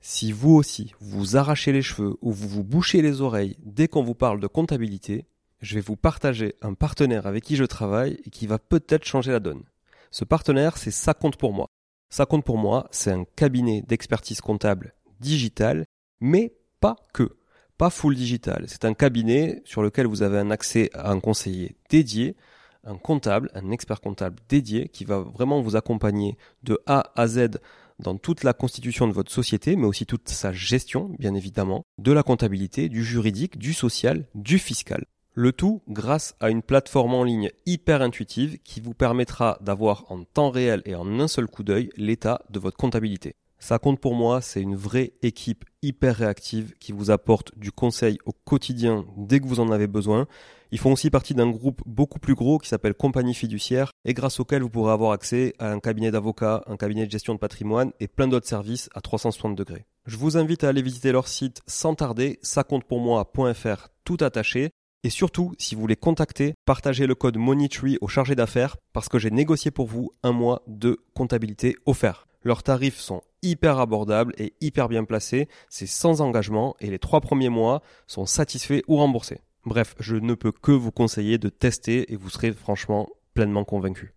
Si vous aussi, vous arrachez les cheveux ou vous vous bouchez les oreilles dès qu'on vous parle de comptabilité, je vais vous partager un partenaire avec qui je travaille et qui va peut-être changer la donne. Ce partenaire, c'est Ça compte pour moi. Ça compte pour moi, c'est un cabinet d'expertise comptable digital, mais pas que. Pas full digital. C'est un cabinet sur lequel vous avez un accès à un conseiller dédié, un comptable, un expert comptable dédié qui va vraiment vous accompagner de A à Z dans toute la constitution de votre société, mais aussi toute sa gestion, bien évidemment, de la comptabilité, du juridique, du social, du fiscal. Le tout grâce à une plateforme en ligne hyper intuitive qui vous permettra d'avoir en temps réel et en un seul coup d'œil l'état de votre comptabilité. Ça compte pour moi, c'est une vraie équipe hyper réactive qui vous apporte du conseil au quotidien dès que vous en avez besoin. Ils font aussi partie d'un groupe beaucoup plus gros qui s'appelle Compagnie Fiduciaire et grâce auquel vous pourrez avoir accès à un cabinet d'avocats, un cabinet de gestion de patrimoine et plein d'autres services à 360 degrés. Je vous invite à aller visiter leur site sans tarder, ça-compte-pour-moi.fr tout attaché. Et surtout, si vous voulez contacter, partagez le code MONEYTREE au chargé d'affaires parce que j'ai négocié pour vous un mois de comptabilité offert. Leurs tarifs sont hyper abordables et hyper bien placés, c'est sans engagement et les trois premiers mois sont satisfaits ou remboursés. Bref, je ne peux que vous conseiller de tester et vous serez franchement pleinement convaincu.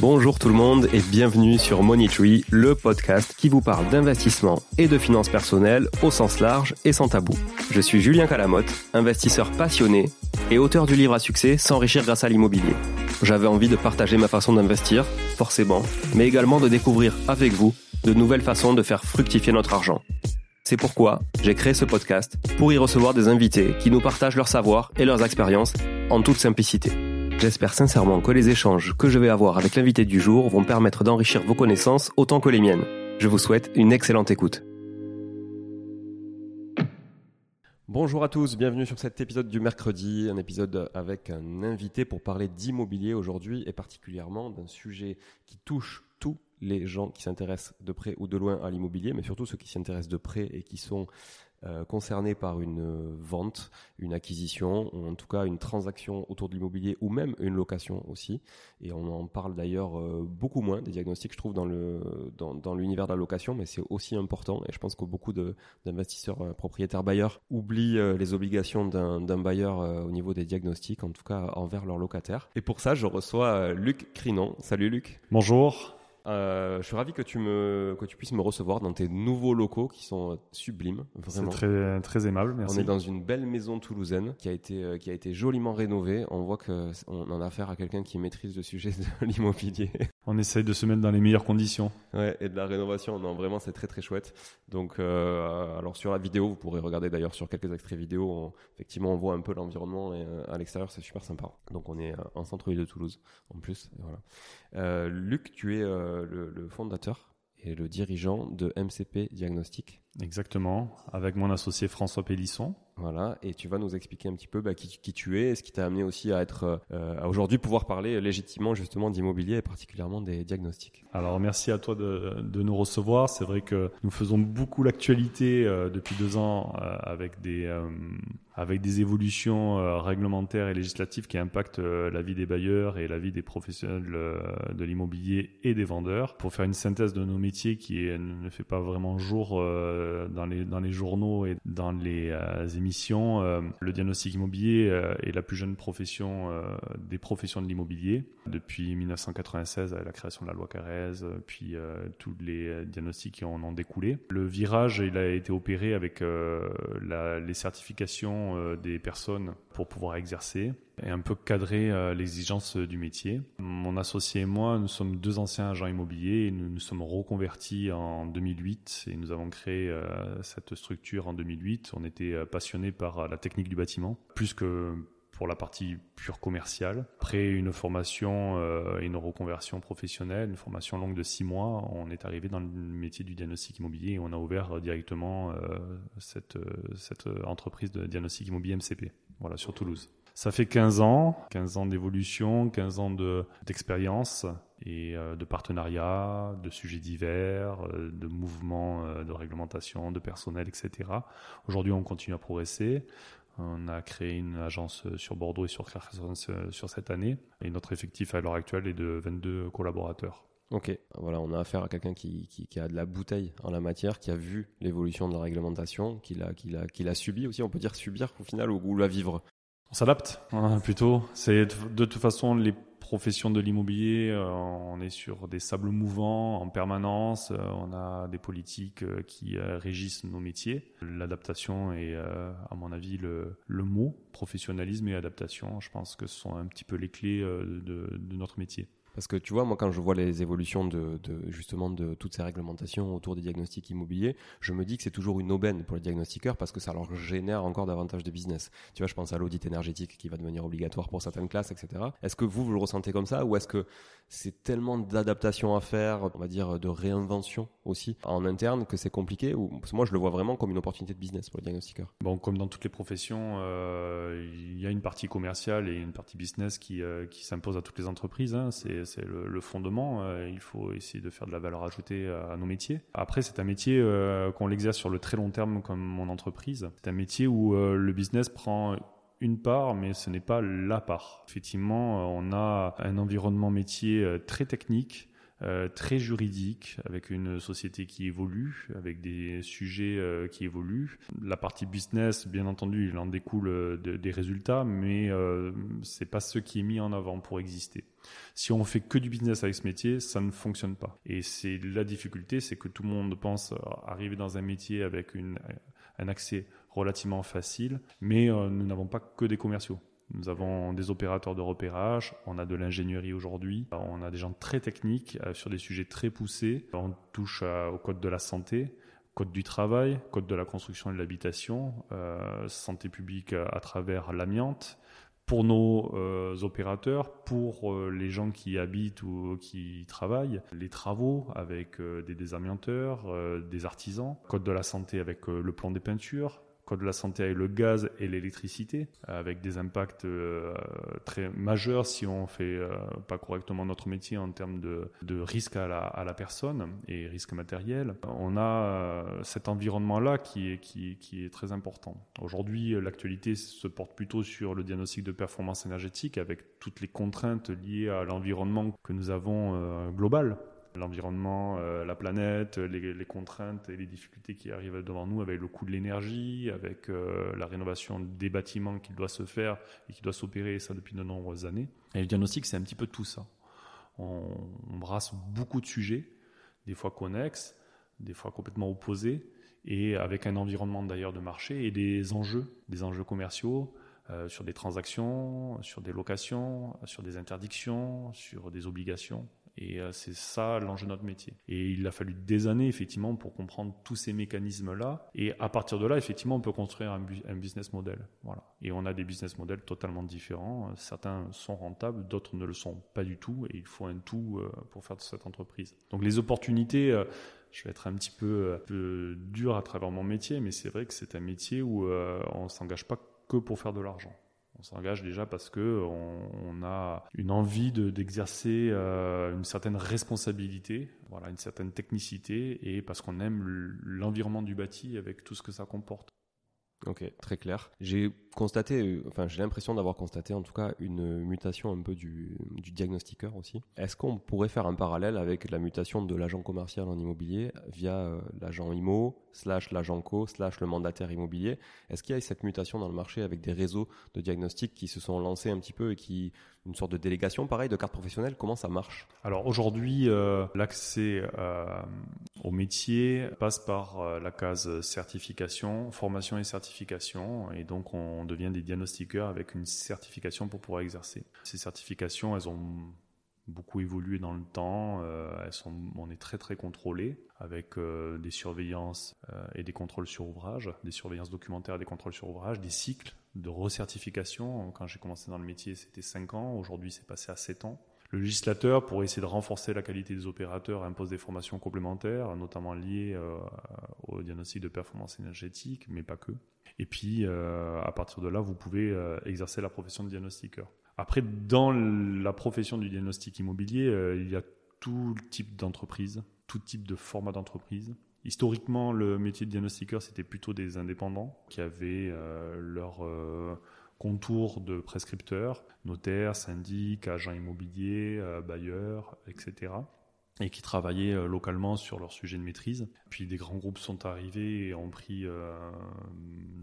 Bonjour tout le monde et bienvenue sur Money le podcast qui vous parle d'investissement et de finances personnelles au sens large et sans tabou. Je suis Julien Calamotte, investisseur passionné et auteur du livre à succès S'enrichir grâce à l'immobilier. J'avais envie de partager ma façon d'investir, forcément, mais également de découvrir avec vous de nouvelles façons de faire fructifier notre argent. C'est pourquoi j'ai créé ce podcast pour y recevoir des invités qui nous partagent leur savoir et leurs expériences en toute simplicité. J'espère sincèrement que les échanges que je vais avoir avec l'invité du jour vont permettre d'enrichir vos connaissances autant que les miennes. Je vous souhaite une excellente écoute. Bonjour à tous, bienvenue sur cet épisode du mercredi, un épisode avec un invité pour parler d'immobilier aujourd'hui et particulièrement d'un sujet qui touche tous les gens qui s'intéressent de près ou de loin à l'immobilier, mais surtout ceux qui s'y intéressent de près et qui sont euh, concernés par une euh, vente, une acquisition, ou en tout cas une transaction autour de l'immobilier ou même une location aussi. Et on en parle d'ailleurs euh, beaucoup moins des diagnostics, je trouve, dans le dans, dans l'univers de la location, mais c'est aussi important. Et je pense que beaucoup d'investisseurs propriétaires bailleurs oublient les obligations d'un bailleur au niveau des diagnostics, en tout cas envers leurs locataires. Et pour ça, je reçois Luc Crinon. Salut Luc. Bonjour. Euh, je suis ravi que tu me que tu puisses me recevoir dans tes nouveaux locaux qui sont sublimes. C'est très très aimable. Merci. On est dans une belle maison toulousaine qui a été euh, qui a été joliment rénovée. On voit que on en a affaire à quelqu'un qui maîtrise le sujet de l'immobilier. On essaye de se mettre dans les meilleures conditions. Ouais, et de la rénovation. Non, vraiment, c'est très très chouette. Donc, euh, alors sur la vidéo, vous pourrez regarder d'ailleurs sur quelques extraits vidéo. effectivement, on voit un peu l'environnement et à l'extérieur, c'est super sympa. Donc, on est en centre-ville de Toulouse en plus. Voilà. Luc, tu es le, le, fondateur et le dirigeant de MCP Diagnostic. Exactement, avec mon associé François Pélisson. Voilà, et tu vas nous expliquer un petit peu bah, qui, qui, tu es, et ce qui t'a amené aussi à être, euh, à aujourd'hui pouvoir parler légitimement justement d'immobilier et particulièrement des diagnostics. Alors merci à toi de, de nous recevoir. C'est vrai que nous faisons beaucoup l'actualité euh, depuis deux ans euh, avec des avec des évolutions réglementaires et législatives qui impactent la vie des bailleurs et la vie des professionnels de l'immobilier et des vendeurs. Pour faire une synthèse de nos métiers qui ne fait pas vraiment jour dans les dans les journaux et dans les émissions mission. Euh, le diagnostic immobilier euh, est la plus jeune profession euh, des professions de l'immobilier. Depuis 1996, la création de la loi Carrez, puis tous les diagnostics qui en ont découlé. Le virage, il a été opéré avec les certifications des personnes pour pouvoir exercer et un peu cadrer euh, l'exigence du métier. Mon associé et moi, nous sommes deux anciens agents immobiliers et nous nous sommes reconvertis en 2008 et nous avons créé euh, cette structure en 2008. On était euh, passionnés par la technique du bâtiment, plus que pour la partie pure commerciale. Après une formation et une reconversion professionnelle, une formation longue de six mois, on est arrivé dans le métier du diagnostic immobilier et on a ouvert directement cette, cette entreprise de diagnostic immobilier MCP, voilà, sur Toulouse. Ça fait 15 ans, 15 ans d'évolution, 15 ans d'expérience et euh, de partenariat, de sujets divers, euh, de mouvements euh, de réglementation, de personnel, etc. Aujourd'hui, on continue à progresser. On a créé une agence sur Bordeaux et sur Carcassonne sur cette année. Et notre effectif à l'heure actuelle est de 22 collaborateurs. Ok, voilà, on a affaire à quelqu'un qui, qui, a de la bouteille en la matière, qui a vu l'évolution de la réglementation, qui l'a, qui l'a, qui l'a subi aussi, on peut dire subir au final ou, la vivre. On s'adapte hein, plutôt. C'est de toute façon les professions de l'immobilier, euh, on est sur des sables mouvants en permanence, euh, on a des politiques euh, qui régissent nos métiers. L'adaptation est, à mon avis, le, le, mot professionnalisme et adaptation. Je pense que ce sont un petit peu les clés de notre métier. Parce que tu vois, moi, quand je vois les évolutions de, justement de toutes ces réglementations autour des diagnostics immobiliers, je me dis que c'est toujours une aubaine pour les diagnostiqueurs parce que ça leur génère encore davantage de business. Tu vois, je pense à l'audit énergétique qui va devenir obligatoire pour certaines classes, etc. Est-ce que vous, vous le ressentez comme ça ou est-ce que c'est tellement d'adaptation à faire, on va dire de réinvention aussi en interne que c'est compliqué parce que moi je le vois vraiment comme une opportunité de business pour les diagnostiqueurs. Bon, comme dans toutes les professions, euh, il y a une partie commerciale et une partie business qui, euh, s'impose à toutes les entreprises. Hein. C'est c'est le, fondement. Euh, il faut essayer de faire de la valeur ajoutée à, nos métiers. Après, c'est un métier euh, qu'on l'exerce sur le très long terme comme mon entreprise. C'est un métier où euh, le business prend une part, mais ce n'est pas la part. Effectivement, on a un environnement métier très technique, très juridique, avec une société qui évolue, avec des sujets qui évoluent. La partie business, bien entendu, il en découle des résultats, mais c'est pas ce qui est mis en avant pour exister. Si on fait que du business avec ce métier, ça ne fonctionne pas. Et c'est la difficulté, c'est que tout le monde pense arriver dans un métier avec un accès relativement facile, mais euh, nous n'avons pas que des commerciaux. Nous avons des opérateurs de repérage, on a de l'ingénierie aujourd'hui, on a des gens très techniques euh, sur des sujets très poussés. On touche au code de la santé, code du travail, code de la construction et de l'habitation, euh, santé publique à travers l'amiante, pour nos euh, opérateurs, pour euh, les gens qui habitent ou qui travaillent, les travaux avec euh, des désamianteurs, des artisans, code de la santé avec le plan des peintures, code de la santé avec le gaz et l'électricité, avec des impacts euh, très majeurs si on fait euh, pas correctement notre métier en termes de, de risque à la, personne et risque matériel. On a euh, cet environnement-là qui est très important. Aujourd'hui, l'actualité se porte plutôt sur le diagnostic de performance énergétique avec toutes les contraintes liées à l'environnement que nous avons global l'environnement, euh, la planète, les, contraintes et les difficultés qui arrivent devant nous avec le coût de l'énergie, avec euh, la rénovation des bâtiments qui doit se faire et qui doit s'opérer, ça depuis de nombreuses années. Et le diagnostic, c'est un petit peu tout ça. On, brasse beaucoup de sujets, des fois connexes, des fois complètement opposés, et avec un environnement d'ailleurs de marché et des enjeux, des enjeux commerciaux, euh, sur des transactions, sur des locations, sur des interdictions, sur des obligations. Et euh, c'est ça l'enjeu de notre métier. Et il a fallu des années, effectivement, pour comprendre tous ces mécanismes-là. Et à partir de là, effectivement, on peut construire un, business model. Voilà. Et on a des business models totalement différents. Certains sont rentables, d'autres ne le sont pas du tout. Et il faut un tout euh, pour faire de cette entreprise. Donc les opportunités, euh, je vais être un petit peu, peu dur à travers mon métier, mais c'est vrai que c'est un métier où on s'engage pas que pour faire de l'argent. On s'engage déjà parce que on, a une envie d'exercer euh, une certaine responsabilité, voilà, une certaine technicité, et parce qu'on aime l'environnement du bâti avec tout ce que ça comporte. Ok, très clair. J'ai constaté, euh, enfin j'ai l'impression d'avoir constaté en tout cas une mutation un peu du, du diagnostiqueur aussi. Est-ce qu'on pourrait faire un parallèle avec la mutation de l'agent commercial en immobilier via euh, l'agent IMO, slash l'agent co, slash le mandataire immobilier? Est-ce qu'il y a cette mutation dans le marché avec des réseaux de diagnostic qui se sont lancés un petit peu et qui, une sorte de délégation pareil, de carte professionnelle, comment ça marche? Alors aujourd'hui, euh, l'accès au métier passe par la case certification, formation et certification, et donc on devient des diagnostiqueurs avec une certification pour pouvoir exercer. Ces certifications, elles ont beaucoup évolué dans le temps. Euh, elles sont, on est très très contrôlé avec euh, des surveillances euh, et des contrôles sur ouvrage, des surveillances documentaires, des contrôles sur ouvrage, des cycles de recertification. Quand j'ai commencé dans le métier, c'était 5 ans. Aujourd'hui, c'est passé à 7 ans. Le législateur, pour essayer de renforcer la qualité des opérateurs, impose des formations complémentaires, notamment liées au diagnostic de performance énergétique, mais pas que. Et puis, euh, à partir de là, vous pouvez euh, exercer la profession de diagnostiqueur. Après, dans la profession du diagnostic immobilier, euh, il y a tout type d'entreprise, tout type de format d'entreprise. Historiquement, le métier de diagnostiqueur, c'était plutôt des indépendants qui avaient leur contour de prescripteurs, notaires, syndics, agents immobiliers, bailleurs, etc. et qui travaillaient euh, localement sur leur sujet de maîtrise. Puis des grands groupes sont arrivés et ont pris euh,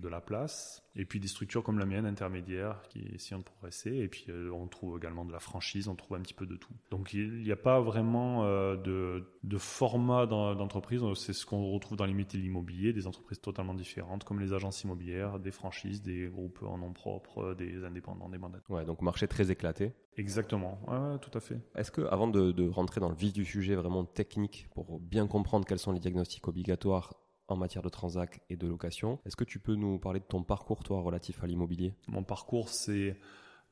de la place. Et puis des structures comme la mienne, intermédiaires, qui essayent de progresser. Et puis euh, on trouve également de la franchise, on trouve un petit peu de tout. Donc il n'y a pas vraiment de, de, format d'entreprise. C'est ce qu'on retrouve dans les métiers de l'immobilier, des entreprises totalement différentes, comme les agences immobilières, des franchises, des groupes en nom propre, des indépendants, des mandats. Ouais, donc marché très éclaté. Exactement, ouais, tout à fait. Est-ce que, avant de, de rentrer dans le vif du sujet vraiment technique, pour bien comprendre quels sont les diagnostics obligatoires en matière de transac et de location, est-ce que tu peux nous parler de ton parcours, toi, relatif à l'immobilier? Mon parcours, c'est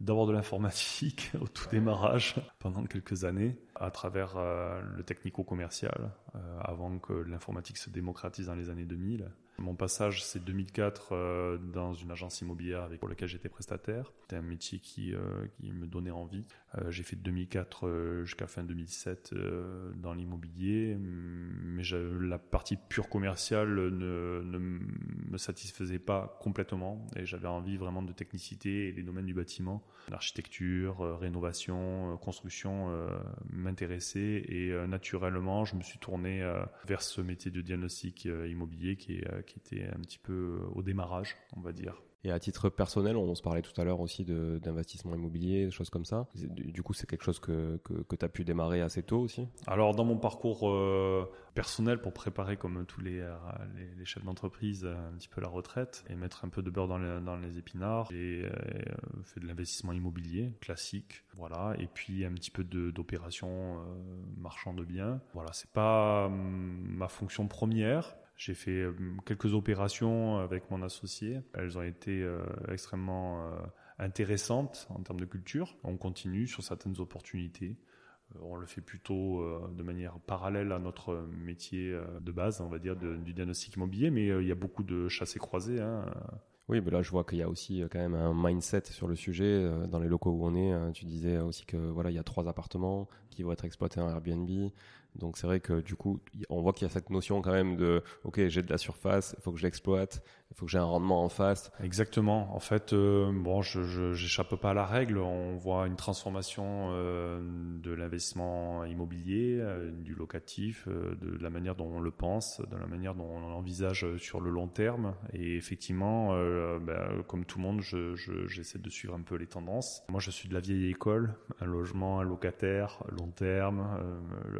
d'abord de l'informatique au tout démarrage pendant quelques années à travers euh, le technico-commercial euh, avant que l'informatique se démocratise dans les années 2000. Mon passage, c'est 2004 euh, dans une agence immobilière avec, pour laquelle j'étais prestataire. C'était un métier qui, qui me donnait envie. Euh, j'ai fait de 2004 jusqu'à fin 2007 dans l'immobilier, mais la partie pure commerciale ne, me satisfaisait pas complètement et j'avais envie vraiment de technicité et des domaines du bâtiment, l'architecture, rénovation, construction m'intéressaient et naturellement je me suis tourné vers ce métier de diagnostic immobilier qui était un petit peu euh, au démarrage, on va dire. Et à titre personnel, on se parlait tout à l'heure aussi d'investissement immobilier, des choses comme ça. Du coup, c'est quelque chose que, que, que tu as pu démarrer assez tôt aussi? Alors, dans mon parcours euh, personnel, pour préparer comme tous les, euh, les, chefs d'entreprise un petit peu la retraite et mettre un peu de beurre dans les, épinards, j'ai euh, fait de l'investissement immobilier classique, voilà, et puis un petit peu d'opérations euh, marchand de biens. Voilà, c'est pas hum, ma fonction première, j'ai fait euh, quelques opérations avec mon associé. Elles ont été euh, extrêmement euh, intéressantes en termes de culture. On continue sur certaines opportunités. On le fait plutôt de manière parallèle à notre métier de base, on va dire, du diagnostic immobilier, mais il y a beaucoup de chassés croisés. Hein. Oui, mais là je vois qu'il y a aussi quand même un mindset sur le sujet dans les locaux où on est. Tu disais aussi que voilà, il y a trois appartements qui vont être exploités en Airbnb. Donc c'est vrai que du coup, on voit qu'il y a cette notion quand même de, ok, j'ai de la surface, il faut que je l'exploite, il faut que j'ai un rendement en face. Exactement. En fait, euh, bon, je j'échappe pas à la règle. On voit une transformation euh, de l'investissement immobilier, euh, du locatif, de la manière dont on le pense, de la manière dont on l'envisage sur le long terme. Et effectivement, ben, comme tout le monde, je j'essaie de suivre un peu les tendances. Moi, je suis de la vieille école, un logement, un locataire, long terme,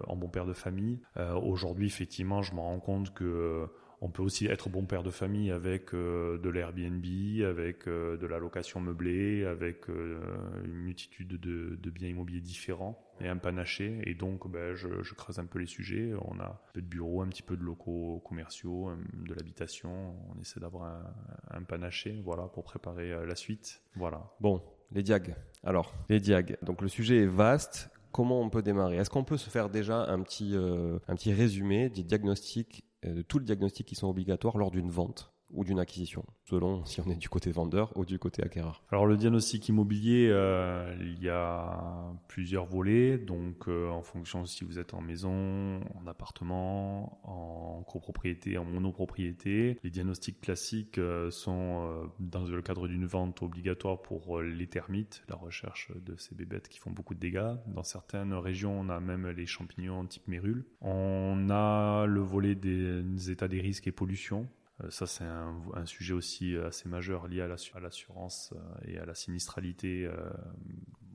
en bon père de famille. Euh, aujourd'hui, effectivement, je me rends compte que euh, on peut aussi être bon père de famille avec euh, de l'Airbnb, avec de la location meublée, avec une multitude de, biens immobiliers différents et un panaché. Et donc, ben, je, je, creuse un peu les sujets. On a un peu de bureaux, un petit peu de locaux commerciaux, de l'habitation. On essaie d'avoir un, un, panaché, voilà, pour préparer la suite. Voilà. Bon, les diags. Alors, les diags. Donc, le sujet est vaste comment on peut démarrer. Est-ce qu'on peut se faire déjà un petit, euh, résumé des diagnostics, euh, de tous les diagnostics qui sont obligatoires lors d'une vente? Ou d'une acquisition, selon si on est du côté vendeur ou du côté acquéreur. Alors le diagnostic immobilier, euh, il y a plusieurs volets, donc euh, en fonction si vous êtes en maison, en appartement, en copropriété, en monopropriété. Les diagnostics classiques euh, sont dans le cadre d'une vente obligatoire pour les termites, la recherche de ces bébêtes qui font beaucoup de dégâts. Dans certaines régions, on a même les champignons type mérule. On a le volet des états des risques et pollution ça, c'est un, un, sujet aussi euh, assez majeur lié à l'assurance euh, et à la sinistralité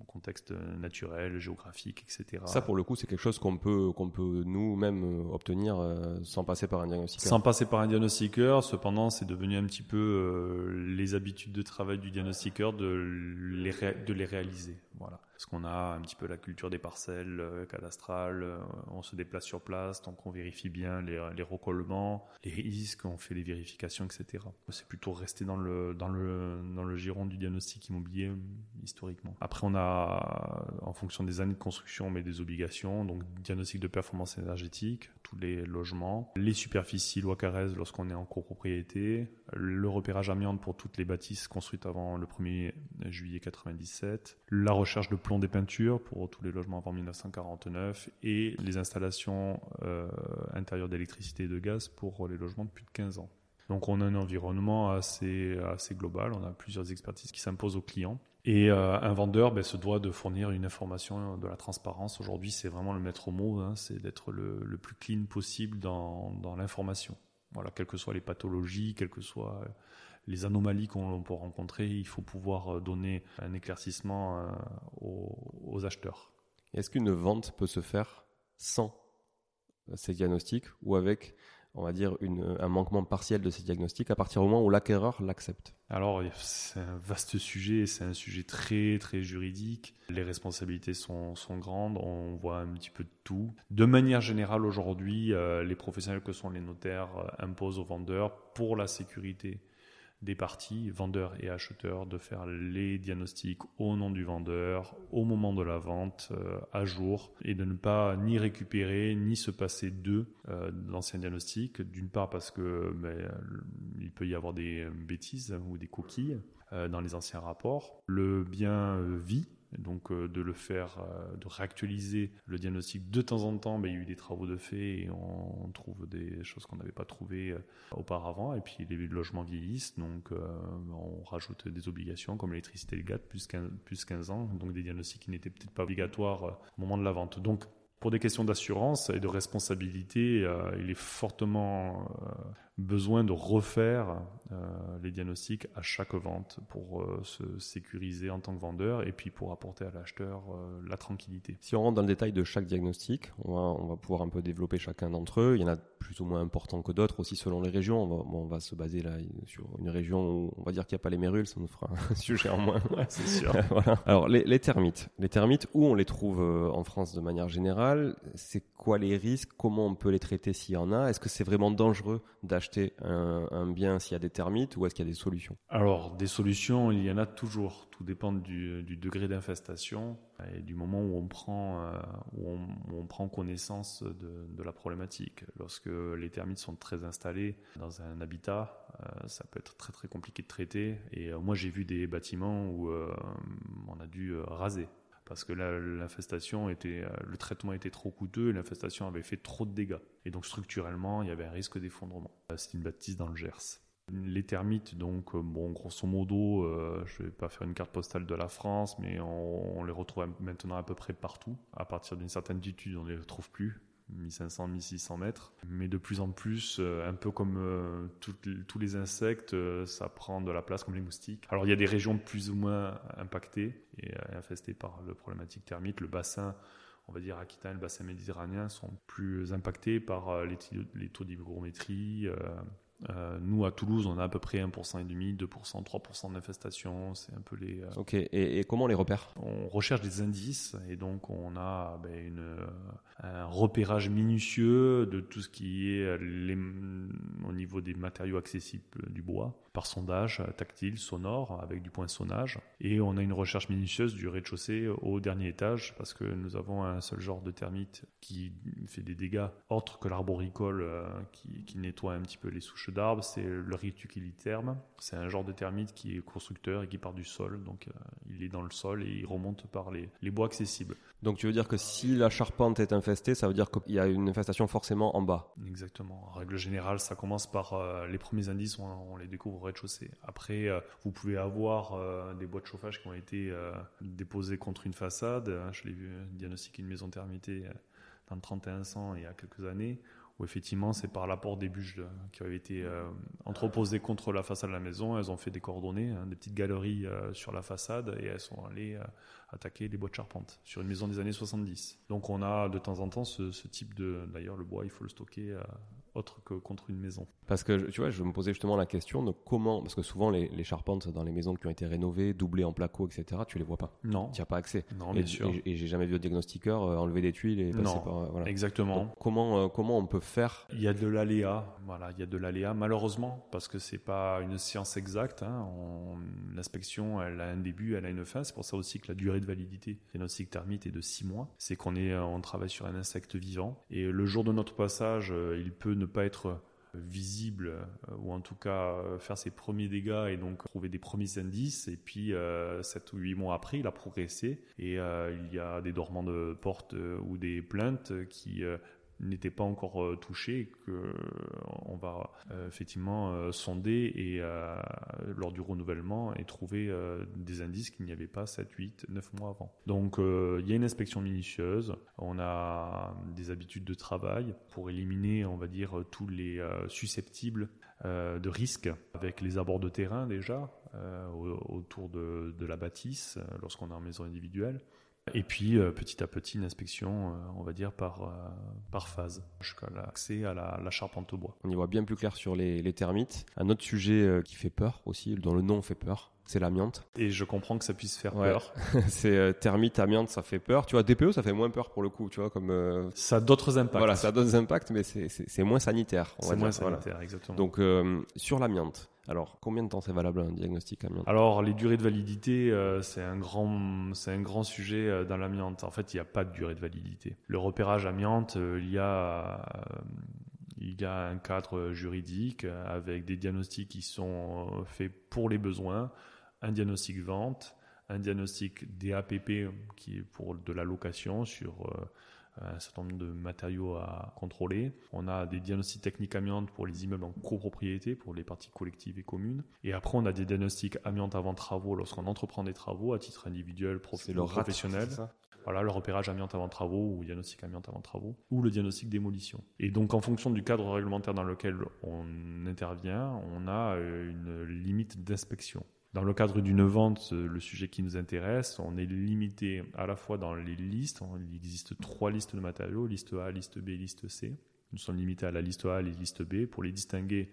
au contexte naturel, géographique, etc. Ça, pour le coup, c'est quelque chose qu'on peut, qu'on peut nous-mêmes obtenir sans passer par un diagnostiqueur. Sans passer par un diagnostiqueur. Cependant, c'est devenu un petit peu les habitudes de travail du diagnostiqueur de les, de les réaliser. Voilà parce qu'on a un petit peu la culture des parcelles euh, cadastrales, euh, on se déplace sur place, donc on vérifie bien les, les recollements, les risques, on fait les vérifications, etc. C'est plutôt rester dans le dans le dans le giron du diagnostic immobilier historiquement. Après, on a en fonction des années de construction, mais des obligations, donc diagnostic de performance énergétique, tous les logements, les superficies loi Carrez lorsqu'on est en copropriété, le repérage amiante pour toutes les bâtisses construites avant le 1er juillet 97, la recherche de plomb des peintures pour tous les logements avant 1949 et les installations euh, intérieures d'électricité et de gaz pour les logements de plus de 15 ans. Donc on a un environnement assez, assez global, on a plusieurs expertises qui s'imposent aux clients. Et euh, un vendeur ben, se doit de fournir une information de la transparence. Aujourd'hui, c'est vraiment le maître mot, hein, c'est d'être le, le, plus clean possible dans, dans l'information. Voilà, quelles que soient les pathologies, quelles que soient les anomalies qu'on peut rencontrer, il faut pouvoir donner un éclaircissement aux, aux acheteurs. Est-ce qu'une vente peut se faire sans ces diagnostics ou avec on va dire, une, un manquement partiel de ces diagnostics à partir du moment où l'acquéreur l'accepte? Alors, c'est un vaste sujet, c'est un sujet très, très juridique. Les responsabilités sont, sont grandes, on voit un petit peu de tout. De manière générale, aujourd'hui, euh, les professionnels que sont les notaires euh, imposent aux vendeurs, pour la sécurité des parties, vendeurs et acheteurs, de faire les diagnostics au nom du vendeur, au moment de la vente, euh, à jour, et de ne pas ni récupérer ni se passer d'eux euh, l'ancien diagnostic. D'une part parce que ben, il peut y avoir des bêtises ou des coquilles euh, dans les anciens rapports. Le bien vit donc euh, de le faire, euh, de réactualiser le diagnostic de temps en temps, il y a eu des travaux de fait et on, trouve des choses qu'on n'avait pas trouvées euh, auparavant. Et puis les logements vieillissent, donc on rajoute des obligations comme l'électricité et le gaz, plus 15, plus 15 ans, donc des diagnostics qui n'étaient peut-être pas obligatoires au moment de la vente. Donc pour des questions d'assurance et de responsabilité, il est fortement besoin de refaire euh, les diagnostics à chaque vente pour euh, se sécuriser en tant que vendeur et puis pour apporter à l'acheteur euh, la tranquillité. Si on rentre dans le détail de chaque diagnostic, on va, on va pouvoir un peu développer chacun d'entre eux. Il y en a plus ou moins importants que d'autres aussi selon les régions. On va, on va se baser là sur une région où on va dire qu'il n'y a pas les mérules, ça nous fera un sujet en moins. c'est sûr. voilà. Alors les, les, termites, les termites où on les trouve en France de manière générale, c'est quoi les risques? Comment on peut les traiter s'il y en a? Est-ce que c'est vraiment dangereux d'acheter acheter un, bien s'il y a des termites ou est-ce qu'il y a des solutions Alors, des solutions, il y en a toujours. Tout dépend du, degré d'infestation et du moment où on prend, euh, où on, prend connaissance de, la problématique. Lorsque les termites sont très installés dans un habitat, euh, ça peut être très très compliqué de traiter. Et euh, moi, j'ai vu des bâtiments où on a dû raser parce que l'infestation était, euh, le traitement était trop coûteux et l'infestation avait fait trop de dégâts. Et donc structurellement, il y avait un risque d'effondrement. Euh, c'est une bâtisse dans le Gers. Les termites, donc, euh, bon, grosso modo, je vais pas faire une carte postale de la France, mais on, on les retrouve maintenant à peu près partout. À partir d'une certaine altitude, on ne les retrouve plus. 1500, 1600 mètres. Mais de plus en plus, euh, un peu comme euh, tous les insectes, euh, ça prend de la place comme les moustiques. Alors il y a des régions plus ou moins impactées et infestées par le problématique thermique. Le bassin, on va dire Aquitaine, le bassin méditerranéen sont plus impactés par les, les taux d'hygrométrie, euh, nous, à Toulouse, on a à peu près 1% et demi, 2%, 3% d'infestation. C'est un peu les. Euh, ok. Et, et, comment on les repère? On recherche des indices et donc on a ben, une, euh, un repérage minutieux de tout ce qui est les, au niveau des matériaux accessibles du bois par sondage tactile, sonore, avec du poinçonnage. Et on a une recherche minutieuse du rez-de-chaussée au dernier étage parce que nous avons un seul genre de termite qui fait des dégâts autres que l'arboricole qui, qui nettoie un petit peu les souches d'arbres, c'est le rituculiterme. C'est un genre de termite qui est constructeur et qui part du sol. Donc, euh, il est dans le sol et il remonte par les, les, bois accessibles. Donc, tu veux dire que si la charpente est infestée, ça veut dire qu'il y a une infestation forcément en bas Exactement. En règle générale, ça commence par euh, les premiers indices, on, les découvre rez-de-chaussée. Après, euh, vous pouvez avoir des bois de chauffage qui ont été déposés contre une façade. Je l'ai vu diagnostiquer une maison termitée dans le 3100 il y a quelques années où effectivement c'est par l'apport des bûches qui avaient été euh, entreposées contre la façade de la maison. Elles ont fait des coordonnées, hein, des petites galeries euh, sur la façade et elles sont allées euh, attaquer des bois de charpente sur une maison des années 70. Donc on a de temps en temps ce type de... D'ailleurs le bois il faut le stocker autre que contre une maison. Parce que tu vois, je me posais justement la question de comment, parce que souvent les, les charpentes dans les maisons qui ont été rénovées, doublées en placo, etc., tu les vois pas. Non. Tu as pas accès. Non, bien et, sûr. Et, j'ai jamais vu de diagnostiqueur euh, enlever des tuiles et passer non, par. Euh, voilà. Exactement. comment euh, comment on peut faire? Il y a de l'aléa. Voilà, il y a de l'aléa malheureusement parce que c'est pas une science exacte. Hein. L'inspection, elle a un début, elle a une fin. C'est pour ça aussi que la durée de validité diagnostic termite est de six mois. C'est qu'on est, on travaille sur un insecte vivant et le jour de notre passage, il peut ne pas être visible euh, ou en tout cas euh, faire ses premiers dégâts et donc trouver des premiers indices. Et puis euh, 7 ou 8 mois après il a progressé. Et euh, il y a des dormants de porte ou des plaintes qui n'était pas encore touché que on va effectivement sonder et lors du renouvellement et trouver des indices qu'il n'y avait pas 7, 8, 9 mois avant. Donc il y a une inspection minutieuse, on a des habitudes de travail pour éliminer, on va dire, tous les susceptibles de risques avec les abords de terrain déjà autour de, de la bâtisse lorsqu'on est en maison individuelle. Et puis euh, petit à petit une inspection, euh, on va dire par euh, par phase, jusqu'à l'accès à la, charpente au bois. On y voit bien plus clair sur les termites. Un autre sujet qui fait peur aussi, dont le nom fait peur, c'est l'amiante. Et je comprends que ça puisse faire peur. c'est euh, thermite, amiante, ça fait peur. Tu vois, DPE, ça fait moins peur pour le coup, tu vois, comme. Euh, ça a d'autres impacts. Voilà, ça a d'autres impacts, mais c'est moins sanitaire. C'est moins sanitaire, exactement. Donc euh, sur l'amiante. Alors, combien de temps c'est valable un diagnostic amiante? Alors, les durées de validité, c'est un grand, c'est un grand sujet dans l'amiante. En fait, il n'y a pas de durée de validité. Le repérage amiante, il y a il y a un cadre juridique avec des diagnostics qui sont faits pour les besoins un diagnostic vente, un diagnostic DAPP qui est pour de la location sur euh, un certain nombre de matériaux à contrôler. On a des diagnostics techniques amiantes pour les immeubles en copropriété, pour les parties collectives et communes. Et après, on a des diagnostics amiantes avant travaux lorsqu'on entreprend des travaux à titre individuel, professionnel. Voilà, le repérage amiante avant travaux ou diagnostic amiante avant travaux ou le diagnostic démolition. Et donc, en fonction du cadre réglementaire dans lequel on intervient, on a euh, une limite d'inspection. Dans le cadre d'une vente, euh, le sujet qui nous intéresse, on est limité à la fois dans les listes. Il existe trois listes de matériaux, liste A, liste B, liste C. Nous sommes limités à la liste A et la liste B. Pour les distinguer,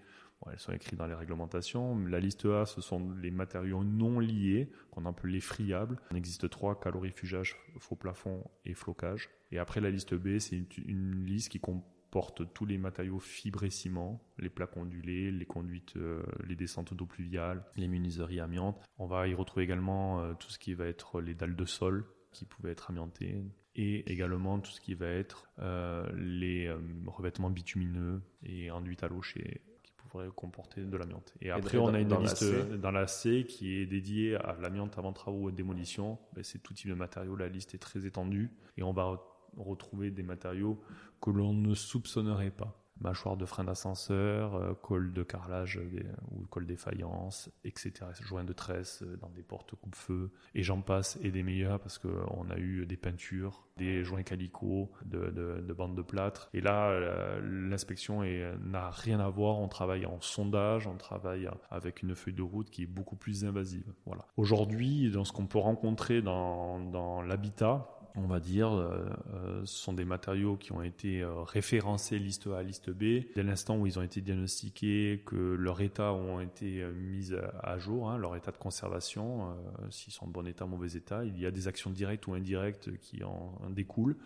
elles sont écrites dans les réglementations. La liste A, ce sont les matériaux non liés, qu'on appelle les friables. Il existe trois, calorifugage, faux plafond et flocage. Et après, la liste B, c'est une, une liste qui comporte porte tous les matériaux fibres et ciment, les plaques ondulées, les conduites, euh, les descentes d'eau pluviale, les menuiseries amiantes. On va y retrouver également euh, tout ce qui va être les dalles de sol qui pouvaient être amiantées et également tout ce qui va être euh, les revêtements bitumineux et enduites à l'eau qui pourraient comporter de l'amiante. Et après, on a une liste dans la C qui est dédiée à l'amiante avant travaux et démolition. Ben, c'est tout type de matériaux. La liste est très étendue et on va retrouver des matériaux que l'on ne soupçonnerait pas. Mâchoire de frein d'ascenseur, euh, col de carrelage euh, ou col défaillance, etc. Joints de tresse euh, dans des portes coupe-feu. Et j'en passe et des meilleurs parce qu'on a eu des peintures, des joints calico, de, de, bandes de plâtre. Et là, l'inspection n'a rien à voir. On travaille en sondage, on travaille avec une feuille de route qui est beaucoup plus invasive. Voilà. Aujourd'hui, dans ce qu'on peut rencontrer dans l'habitat, on va dire, euh, euh, ce sont des matériaux qui ont été euh, référencés liste A, liste B. Dès l'instant où ils ont été diagnostiqués, que leur état ont été mis à jour, hein, leur état de conservation, s'ils sont en bon état, mauvais état, il y a des actions directes ou indirectes qui en découlent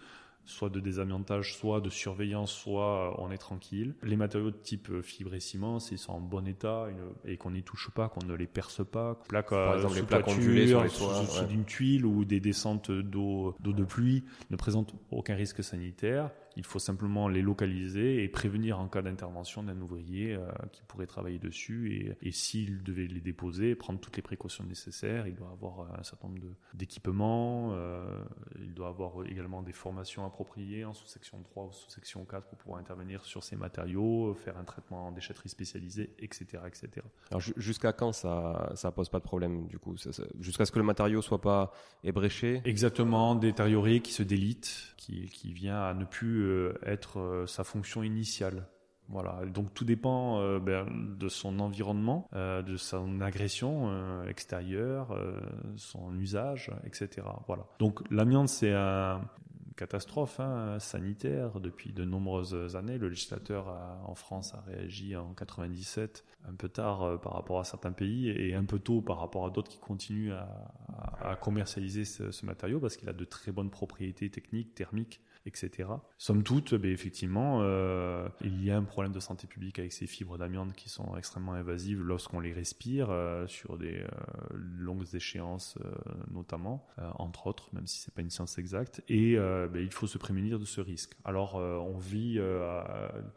soit de désamiantage, soit de surveillance, soit on est tranquille. Les matériaux de type euh, fibre et ciment, s'ils sont en bon état et qu'on n'y touche pas, qu'on ne les perce pas, plaques, par exemple les plaques ondulées sur les toits, sous, d'une tuile ou des descentes d'eau d'eau de pluie ne présentent aucun risque sanitaire. Il faut simplement les localiser et prévenir en cas d'intervention d'un ouvrier euh, qui pourrait travailler dessus. Et, et s'il devait les déposer, prendre toutes les précautions nécessaires. Il doit avoir euh, un certain nombre d'équipements. Euh, il doit avoir également des formations appropriées en sous-section 3 ou sous-section 4 pour pouvoir intervenir sur ces matériaux, faire un traitement en déchetterie spécialisée, etc. etc. Alors jusqu'à quand ça ça pose pas de problème du coup? Jusqu'à ce que le matériau soit pas ébréché? Exactement, détérioré, qui se délite, qui, qui vient à ne plus euh, être euh, sa fonction initiale. Voilà. Donc tout dépend euh, ben, de son environnement, de son agression extérieure, son usage, etc. Voilà. Donc l'amiante c'est un, catastrophe hein, sanitaire depuis de nombreuses années. Le législateur en France a réagi en 97, un peu tard par rapport à certains pays et un peu tôt par rapport à d'autres qui continuent à, commercialiser ce matériau parce qu'il a de très bonnes propriétés techniques, thermiques etc. Somme toute, ben, effectivement, euh, il y a un problème de santé publique avec ces fibres d'amiante qui sont extrêmement invasives lorsqu'on les respire euh, sur des euh, longues échéances notamment, entre autres, même si c'est pas une science exacte. Et ben, il faut se prémunir de ce risque. Alors, on vit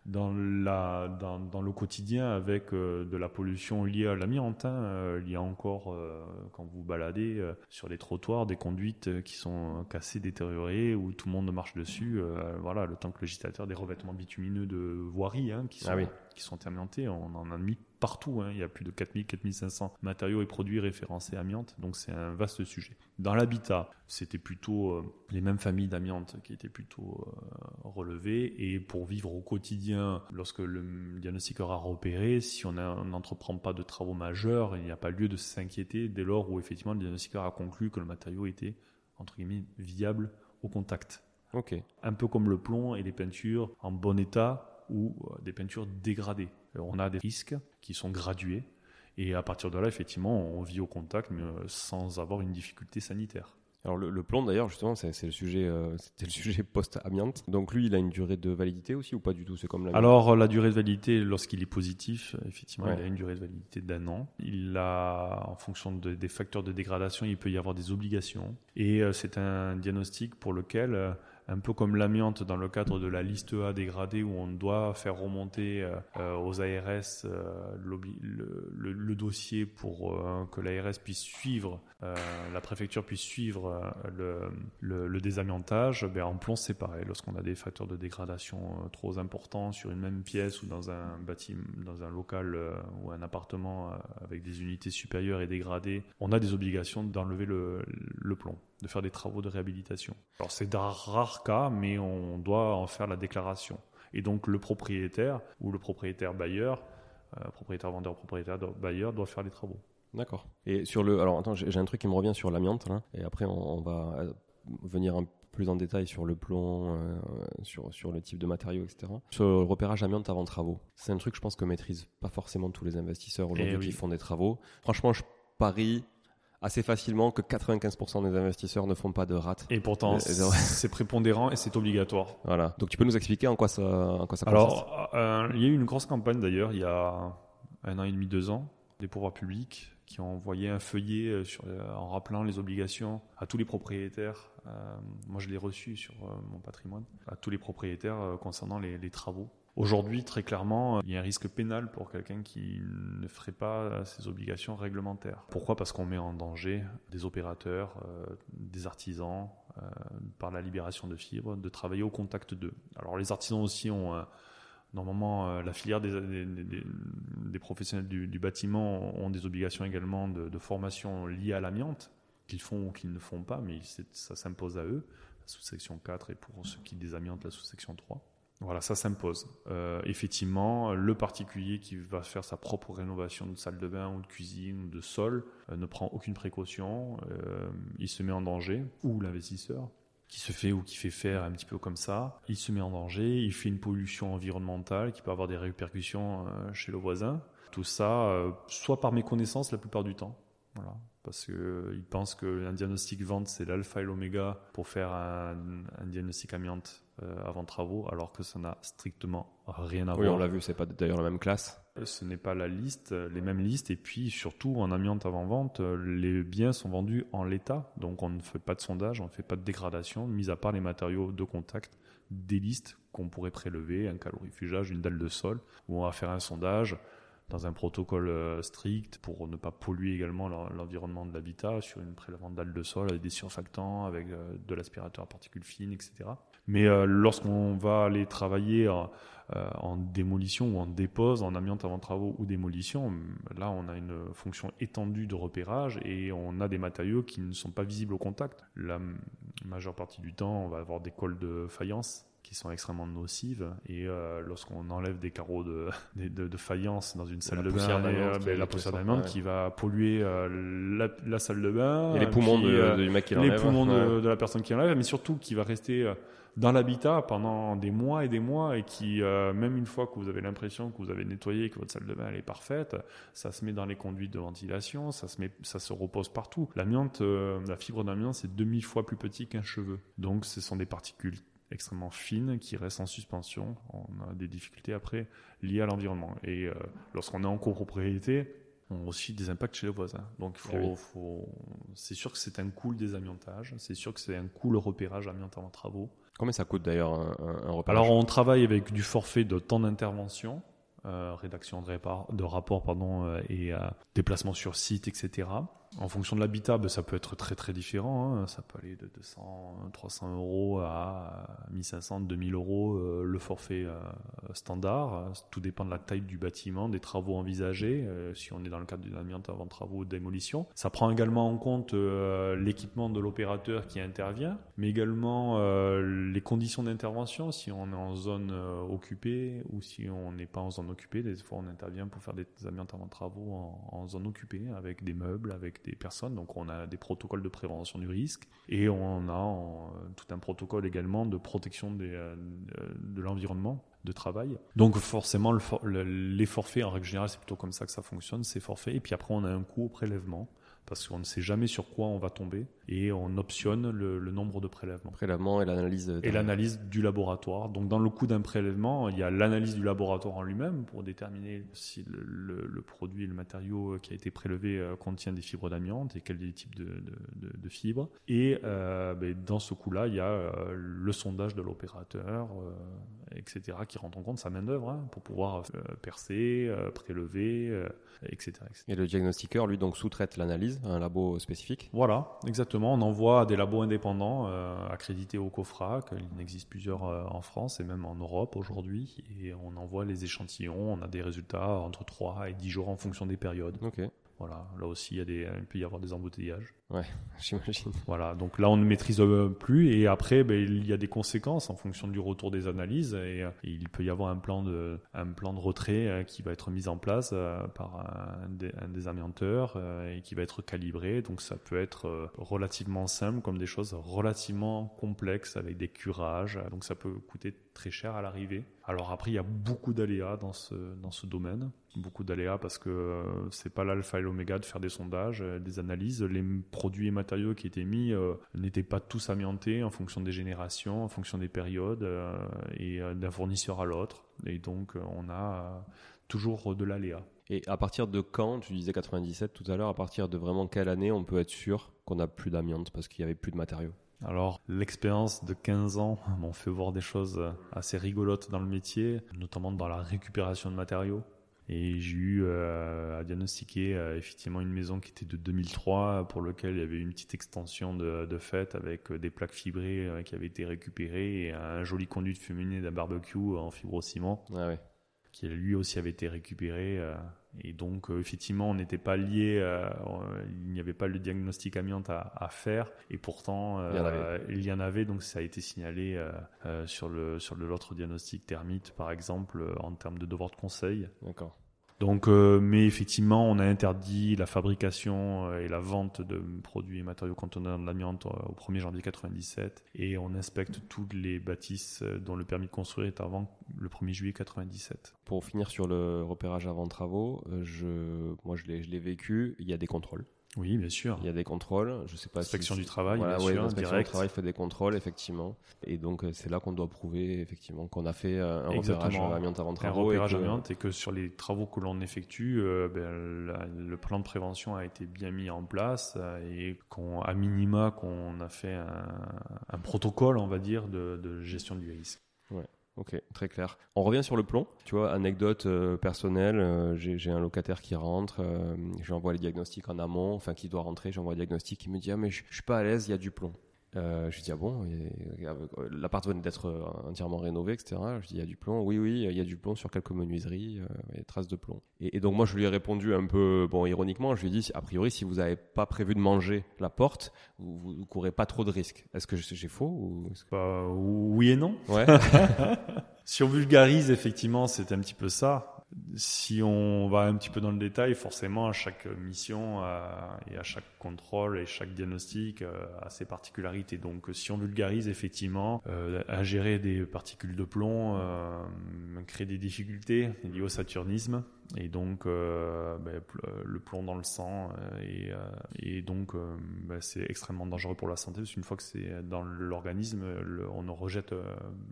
dans, le quotidien avec de la pollution liée à l'amiante. Hein. Il y a encore, quand vous baladez sur les trottoirs, des conduites qui sont cassées, détériorées, où tout le monde marche dessus dessus, euh, voilà, le temps que le législateur des revêtements bitumineux de voirie hein, qui, sont, Ah oui. qui sont amiantés, on en a mis partout. hein. Il y a plus de 4000, 4500 matériaux et produits référencés amiante, donc c'est un vaste sujet. Dans l'habitat, c'était plutôt euh, les mêmes familles d'amiante qui étaient plutôt euh, relevées. Et pour vivre au quotidien, lorsque le diagnostiqueur a repéré, si on n'entreprend pas de travaux majeurs, il n'y a pas lieu de s'inquiéter dès lors où effectivement le diagnostiqueur a conclu que le matériau était entre guillemets viable au contact. Ok. Un peu comme le plomb et les peintures en bon état ou euh, des peintures dégradées. Euh, On a des risques qui sont gradués et à partir de là, effectivement, on vit au contact mais euh, sans avoir une difficulté sanitaire. Alors le, le plomb d'ailleurs justement c'est le sujet euh, c'était le sujet post-amiante. Donc lui il a une durée de validité aussi ou pas du tout? C'est comme Alors, la durée de validité, lorsqu'il est positif, effectivement, Ouais. il a une durée de validité d'un an. Il a, en fonction de- des facteurs de dégradation, il peut y avoir des obligations. Et euh, c'est un diagnostic pour lequel, euh, un peu comme l'amiante dans le cadre de la liste A dégradée, où on doit faire remonter euh, aux ARS euh, le, dossier pour euh, que l'ARS puisse suivre, la préfecture puisse suivre le, le, désamiantage, ben, en plomb c'est pareil. Lorsqu'on a des facteurs de dégradation trop importants sur une même pièce ou dans un bâtiment, dans un local ou un appartement avec des unités supérieures et dégradées, on a des obligations d'enlever le, le plomb, de faire des travaux de réhabilitation. Alors c'est d'un rare cas, mais on doit en faire la déclaration. Et donc le propriétaire ou le propriétaire bailleur, euh, propriétaire vendeur, propriétaire bailleur doit faire les travaux. D'accord. Et sur le alors attends j'ai un truc qui me revient sur l'amiante là et après on, on va euh, venir un peu plus en détail sur le plomb, euh, sur, sur le type de matériaux, etc. Sur le repérage amiante avant travaux, c'est un truc je pense que maîtrisent pas forcément tous les investisseurs aujourd'hui Eh oui. qui font des travaux. Franchement, je parie assez facilement que 95% des investisseurs ne font pas de rate. Et pourtant, c'est prépondérant et c'est obligatoire. Voilà. Donc tu peux nous expliquer en quoi ça, en quoi ça consiste? Alors, euh, il y a eu une grosse campagne d'ailleurs, il y a un an et demi, deux ans, des pouvoirs publics qui ont envoyé un feuillet euh, sur, euh, en rappelant les obligations à tous les propriétaires. Euh, moi, je l'ai reçu sur euh, mon patrimoine, à tous les propriétaires concernant les, les travaux. Aujourd'hui, très clairement, euh, il y a un risque pénal pour quelqu'un qui ne ferait pas euh, ses obligations réglementaires. Pourquoi? Parce qu'on met en danger des opérateurs, euh, des artisans, par la libération de fibres, de travailler au contact d'eux. Alors les artisans aussi ont normalement la filière des, professionnels du, bâtiment ont des obligations également de, formation liées à l'amiante qu'ils font ou qu'ils ne font pas, mais ça s'impose à eux. La sous-section 4 et pour ceux qui désamiantent la sous-section 3. Voilà, ça s'impose. Euh, effectivement, le particulier qui va faire sa propre rénovation de salle de bain ou de cuisine ou de sol euh, ne prend aucune précaution, euh, il se met en danger, ou l'investisseur qui se fait ou qui fait faire un petit peu comme ça, il se met en danger, il fait une pollution environnementale qui peut avoir des répercussions chez le voisin. Tout ça, soit par méconnaissance la plupart du temps, voilà, parce que euh, pensent qu'un diagnostic vente c'est l'alpha et l'oméga pour faire un, un diagnostic amiante euh, avant travaux, alors que ça n'a strictement rien à Oui, on voir. l'a vu, c'est pas d'ailleurs la même classe. Ce n'est pas la liste, euh, les mêmes listes, et puis surtout en amiante avant vente, euh, les biens sont vendus en l'état, donc on ne fait pas de sondage, on ne fait pas de dégradation, mis à part les matériaux de contact, des listes qu'on pourrait prélever, un calorifugage, une dalle de sol, où on va faire un sondage dans un protocole euh, strict pour ne pas polluer également l'en- l'environnement de l'habitat sur une prélèvement de dalle de sol avec des surfactants, avec euh, de l'aspirateur à particules fines, etc. Mais euh, lorsqu'on va aller travailler en, démolition ou en dépose, en amiante avant travaux ou démolition, là on a une fonction étendue de repérage et on a des matériaux qui ne sont pas visibles au contact. La majeure partie du temps, on va avoir des cols de faïence qui sont extrêmement nocives et euh, lorsqu'on enlève des carreaux de, de, de- de faïence dans une salle de bain, et, euh, la poussière ouais. qui va polluer euh, la, la salle de bain, Et les poumons de- du mec qui les poumons de, Ouais. de la personne qui enlève, mais surtout qui va rester dans l'habitat pendant des mois et des mois et qui, euh, même une fois que vous avez l'impression que vous avez nettoyé, que votre salle de bain elle est parfaite, ça se met dans les conduites de ventilation, ça se met, ça se repose partout. L'amiante, euh, la fibre d'amiante, c'est 2000 fois plus petit qu'un cheveu. Donc, ce sont des particules extrêmement fines qui restent en suspension. On a des difficultés après liées à l'environnement. Et euh, lorsqu'on est en copropriété, on a aussi des impacts chez les voisins. Donc, il faut, oui. faut- c'est sûr que c'est un coût le désamiantage, c'est sûr que c'est un coût le repérage amiante avant travaux. Combien ça coûte d'ailleurs un, un, un repérage? Alors, on travaille avec du forfait de temps d'intervention, euh, rédaction de, répar- de rapport pardon, euh, et euh, déplacement sur site, etc. En fonction de l'habitat, ben, ça peut être très très différent. Hein. Ça peut aller de 200, 300 euros à 1500, 2000 euros euh, le forfait euh, standard. Tout dépend de la taille du bâtiment, des travaux envisagés. Euh, si on est dans le cadre d'une amiante avant travaux, démolition. Ça prend également en compte l'équipement de l'opérateur qui intervient, mais également les conditions d'intervention. Si on est en zone occupée ou si on n'est pas en zone occupée, des fois on intervient pour faire des amiantes avant travaux en zone occupée avec des meubles, avec des personnes. Donc on a des protocoles de prévention du risque et on a tout un protocole également de protection des, euh, de l'environnement de travail. Donc forcément, le les forfaits, en règle générale, c'est plutôt comme ça que ça fonctionne, ces forfaits. Et puis après, on a un coût au prélèvement parce qu'on ne sait jamais sur quoi on va tomber et on optionne le, nombre de prélèvements. Prélèvement et l'analyse. Et l'analyse du laboratoire. Donc dans le coût d'un prélèvement, il y a l'analyse du laboratoire en lui-même pour déterminer si le, le, produit, le matériau qui a été prélevé euh, contient des fibres d'amiante et quel est le type de, de, de fibres. Et euh, ben, dans ce coût-là, il y a euh, le sondage de l'opérateur, etc., qui rentre en compte sa main-d'œuvre hein, pour pouvoir percer, prélever, etc., etc. Et le diagnostiqueur, lui, donc sous-traite l'analyse à un labo spécifique Voilà, exactement on envoie des labos indépendants euh, accrédités au COFRAC. Il en existe plusieurs euh, en France et même en Europe aujourd'hui. Et on envoie les échantillons. On a des résultats entre 3 et 10 jours en fonction des périodes. Ok. Voilà, là aussi, il, y a des, il peut y avoir des embouteillages. Ouais, j'imagine. Voilà, donc là, on ne maîtrise euh, plus. Et après, ben, il y a des conséquences en fonction du retour des analyses. Et, euh, il peut y avoir un plan de, un plan de retrait euh, qui va être mis en place par un, des, un des amianteurs et qui va être calibré. Donc ça peut être relativement simple comme des choses relativement complexes avec des curages. Donc ça peut coûter très cher à l'arrivée. Alors après, il y a beaucoup d'aléas dans ce, dans ce domaine. Beaucoup d'aléas parce que euh, c'est pas l'alpha et l'oméga de faire des sondages, euh, des analyses. Les produits et matériaux qui étaient mis euh, n'étaient pas tous amiantés en fonction des générations, en fonction des périodes et d'un fournisseur à l'autre. Et donc, on a toujours de l'aléa. Et à partir de quand, tu disais 97 tout à l'heure, à partir de vraiment quelle année on peut être sûr qu'on n'a plus d'amiante parce qu'il n'y avait plus de matériaux? Alors, l'expérience de 15 ans m'ont fait voir des choses assez rigolotes dans le métier, notamment dans la récupération de matériaux. Et j'ai eu euh, à diagnostiquer euh, effectivement une maison qui était de 2003 pour lequel il y avait une petite extension de, de fête avec euh, des plaques fibrées qui avaient été récupérées et un joli conduit de fumée d'un barbecue en fibrociment ah ouais. qui lui aussi avait été récupéré et donc, effectivement, on n'était pas lié, il n'y avait pas le diagnostic amiante à, à faire, et pourtant, il, y en avait, donc ça a été signalé sur le sur l'autre diagnostic termite, par exemple, en termes de devoir de conseil. D'accord. Donc, euh, mais effectivement, on a interdit la fabrication euh, et la vente de produits et matériaux contenant de l'amiante euh, au 1er janvier 97 et on inspecte toutes les bâtisses dont le permis de construire est avant le 1er juillet 97. Pour finir sur le repérage avant travaux, je, moi je l'ai vécu, il y a des contrôles. Oui, bien sûr. Il y a des contrôles. Je sais pas. Inspection du travail, bien sûr, L'inspection du travail fait des contrôles, effectivement. Et donc euh, c'est là qu'on doit prouver effectivement qu'on a fait euh, un repérage amiante avant travaux. Un repérage et que... amiante et que sur les travaux que l'on effectue, euh, ben, le plan de prévention a été bien mis en place et qu'on, à minima, qu'on a fait un, un, protocole, on va dire, de, de gestion du risque. Ouais. Ok, très clair. On revient sur le plomb. Tu vois, anecdote euh, personnelle, euh, j'ai un locataire qui rentre, euh, j'envoie les diagnostics en amont, enfin qui doit rentrer, j'envoie le diagnostic, qui me dit ah mais je, je suis pas à l'aise, il y a du plomb. Euh, je lui dis ah bon, l'appart venait d'être euh, entièrement rénové, etc. Je dis il y a du plomb, oui oui, il y a du plomb sur quelques menuiseries, euh, il y a des traces de plomb. Et, et, donc moi je lui ai répondu un peu bon ironiquement, je lui ai dit a priori si vous n'avez pas prévu de manger la porte, vous, vous courez pas trop de risques. Est-ce que j'ai faux ou bah, Oui et non. Ouais. si on vulgarise effectivement, c'est un petit peu ça si on va un petit peu dans le détail, forcément, à chaque mission euh, et à chaque contrôle et chaque diagnostic euh, a ses particularités. Donc, si on vulgarise effectivement, euh, à gérer des particules de plomb, créer des difficultés liées au saturnisme, et donc euh, ben, le plomb dans le sang euh, et, euh, et donc ben, c'est extrêmement dangereux pour la santé parce qu'une fois que c'est dans l'organisme on ne rejette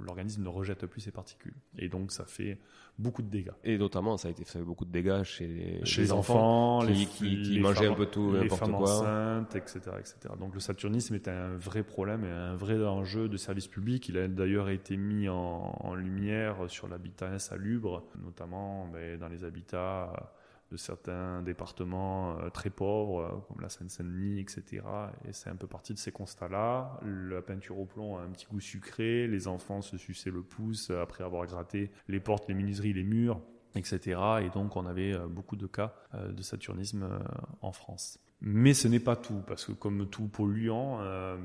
l'organisme ne rejette plus ces particules. Et donc ça fait beaucoup de dégâts. Et notamment ça a été fait beaucoup de dégâts chez, chez les, enfants, qui, les, qui, qui mangeaient un peu tout les femmes quoi. enceintes etc etc donc le saturnisme est un vrai problème et un vrai enjeu de service public il a d'ailleurs été mis en, en lumière sur l'habitat insalubre notamment ben, dans les habitats de certains départements euh, très pauvres, euh, comme la Seine-Saint-Denis, etc. Et c'est un peu parti de ces constats-là. La peinture au plomb a un petit goût sucré, les enfants se suçaient le pouce après avoir gratté les portes, les menuiseries, les murs, etc. Et donc on avait euh, beaucoup de cas de saturnisme en France. Mais ce n'est pas tout, parce que comme tout polluant,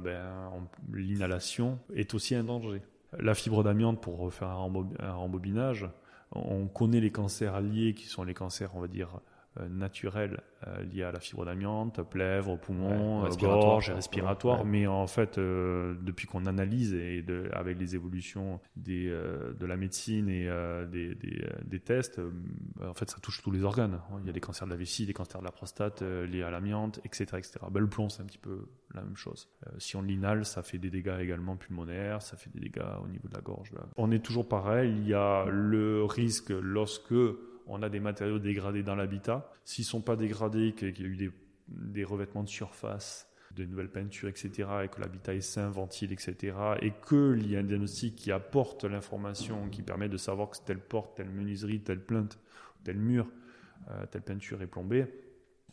ben, l'inhalation est aussi un danger. La fibre d'amiante, pour faire un rembobinage, on connaît les cancers alliés qui sont les cancers, on va dire, euh, naturels euh, liés à la fibre d'amiante, plèvres, poumons, euh, gorge, respiratoire. Mais en fait, depuis qu'on analyse et de, avec les évolutions des, de la médecine et des, des, des, tests, en fait, ça touche tous les organes. Il y a des cancers de la vessie, des cancers de la prostate liés à l'amiante, etc., etc. Ben, le plomb, c'est un petit peu la même chose. si on l'inhale, ça fait des dégâts également pulmonaires, ça fait des dégâts au niveau de la gorge. On est toujours pareil. Il y a le risque lorsque on a des matériaux dégradés dans l'habitat. S'ils sont pas dégradés, qu'il y a eu des, revêtements de surface, de nouvelles peintures, etc., et que l'habitat est sain, ventile, etc., et qu'il y a un diagnostic qui apporte l'information, qui permet de savoir que telle porte, telle menuiserie, telle plainte, tel mur, euh, telle peinture est plombée,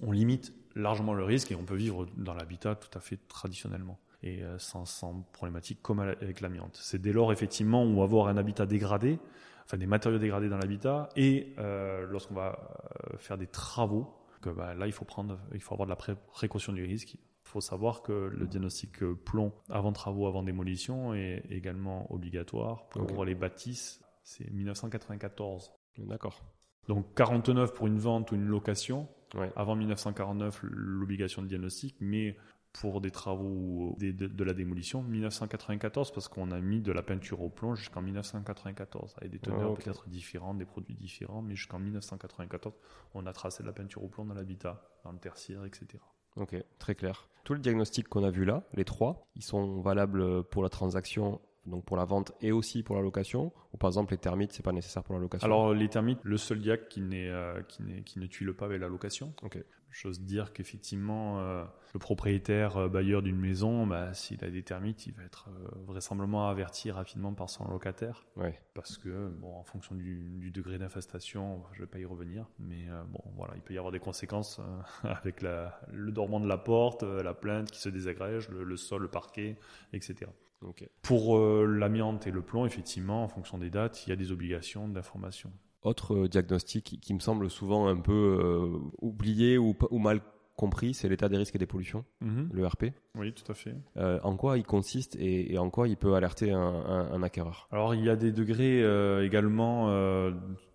on limite largement le risque et on peut vivre dans l'habitat tout à fait traditionnellement et euh, sans, sans problématique comme avec l'amiante. C'est dès lors effectivement où avoir un habitat dégradé, enfin des matériaux dégradés dans l'habitat, et euh, lorsqu'on va euh, faire des travaux, que bah, là il faut prendre, il faut avoir de la précaution du risque. Il faut savoir que le diagnostic plomb avant travaux, avant démolition est également obligatoire pour les bâtisses. C'est 1994. D'accord. Donc 49 pour une vente ou une location. Avant 1949, l'obligation de diagnostic, mais pour des travaux de, la démolition 1994 parce qu'on a mis de la peinture au plomb jusqu'en 1994 avec des teneurs peut-être différentes, des produits différents, mais jusqu'en 1994 on a tracé de la peinture au plomb dans l'habitat, dans le tertiaire, etc. Ok, très clair. Tous les diagnostics qu'on a vus là, les trois, ils sont valables pour la transaction donc pour la vente et aussi pour la location ou par exemple les termites c'est pas nécessaire pour la location? Alors les termites le seul qui n'est euh, qui ne tue le pas avec la location ok J'ose dire qu'effectivement, euh, le propriétaire euh, bailleur d'une maison, bah, s'il a des termites, il va être vraisemblablement averti rapidement par son locataire. Ouais. Parce que, bon, en fonction du, du degré d'infestation, je vais pas y revenir, mais bon, voilà, il peut y avoir des conséquences avec la, le dormant de la porte, la plainte qui se désagrège, le, le sol, le parquet, etc. Okay. Pour l'amiante et le plomb, effectivement, en fonction des dates, il y a des obligations d'information. Autre euh, diagnostic qui, me semble souvent un peu euh, oublié ou, ou, mal compris, c'est l'état des risques et des pollutions, mhm. le RP. Oui, tout à fait. Euh, en quoi il consiste et, et, en quoi il peut alerter un, un, un acquéreur? Alors il y a des degrés euh, également euh,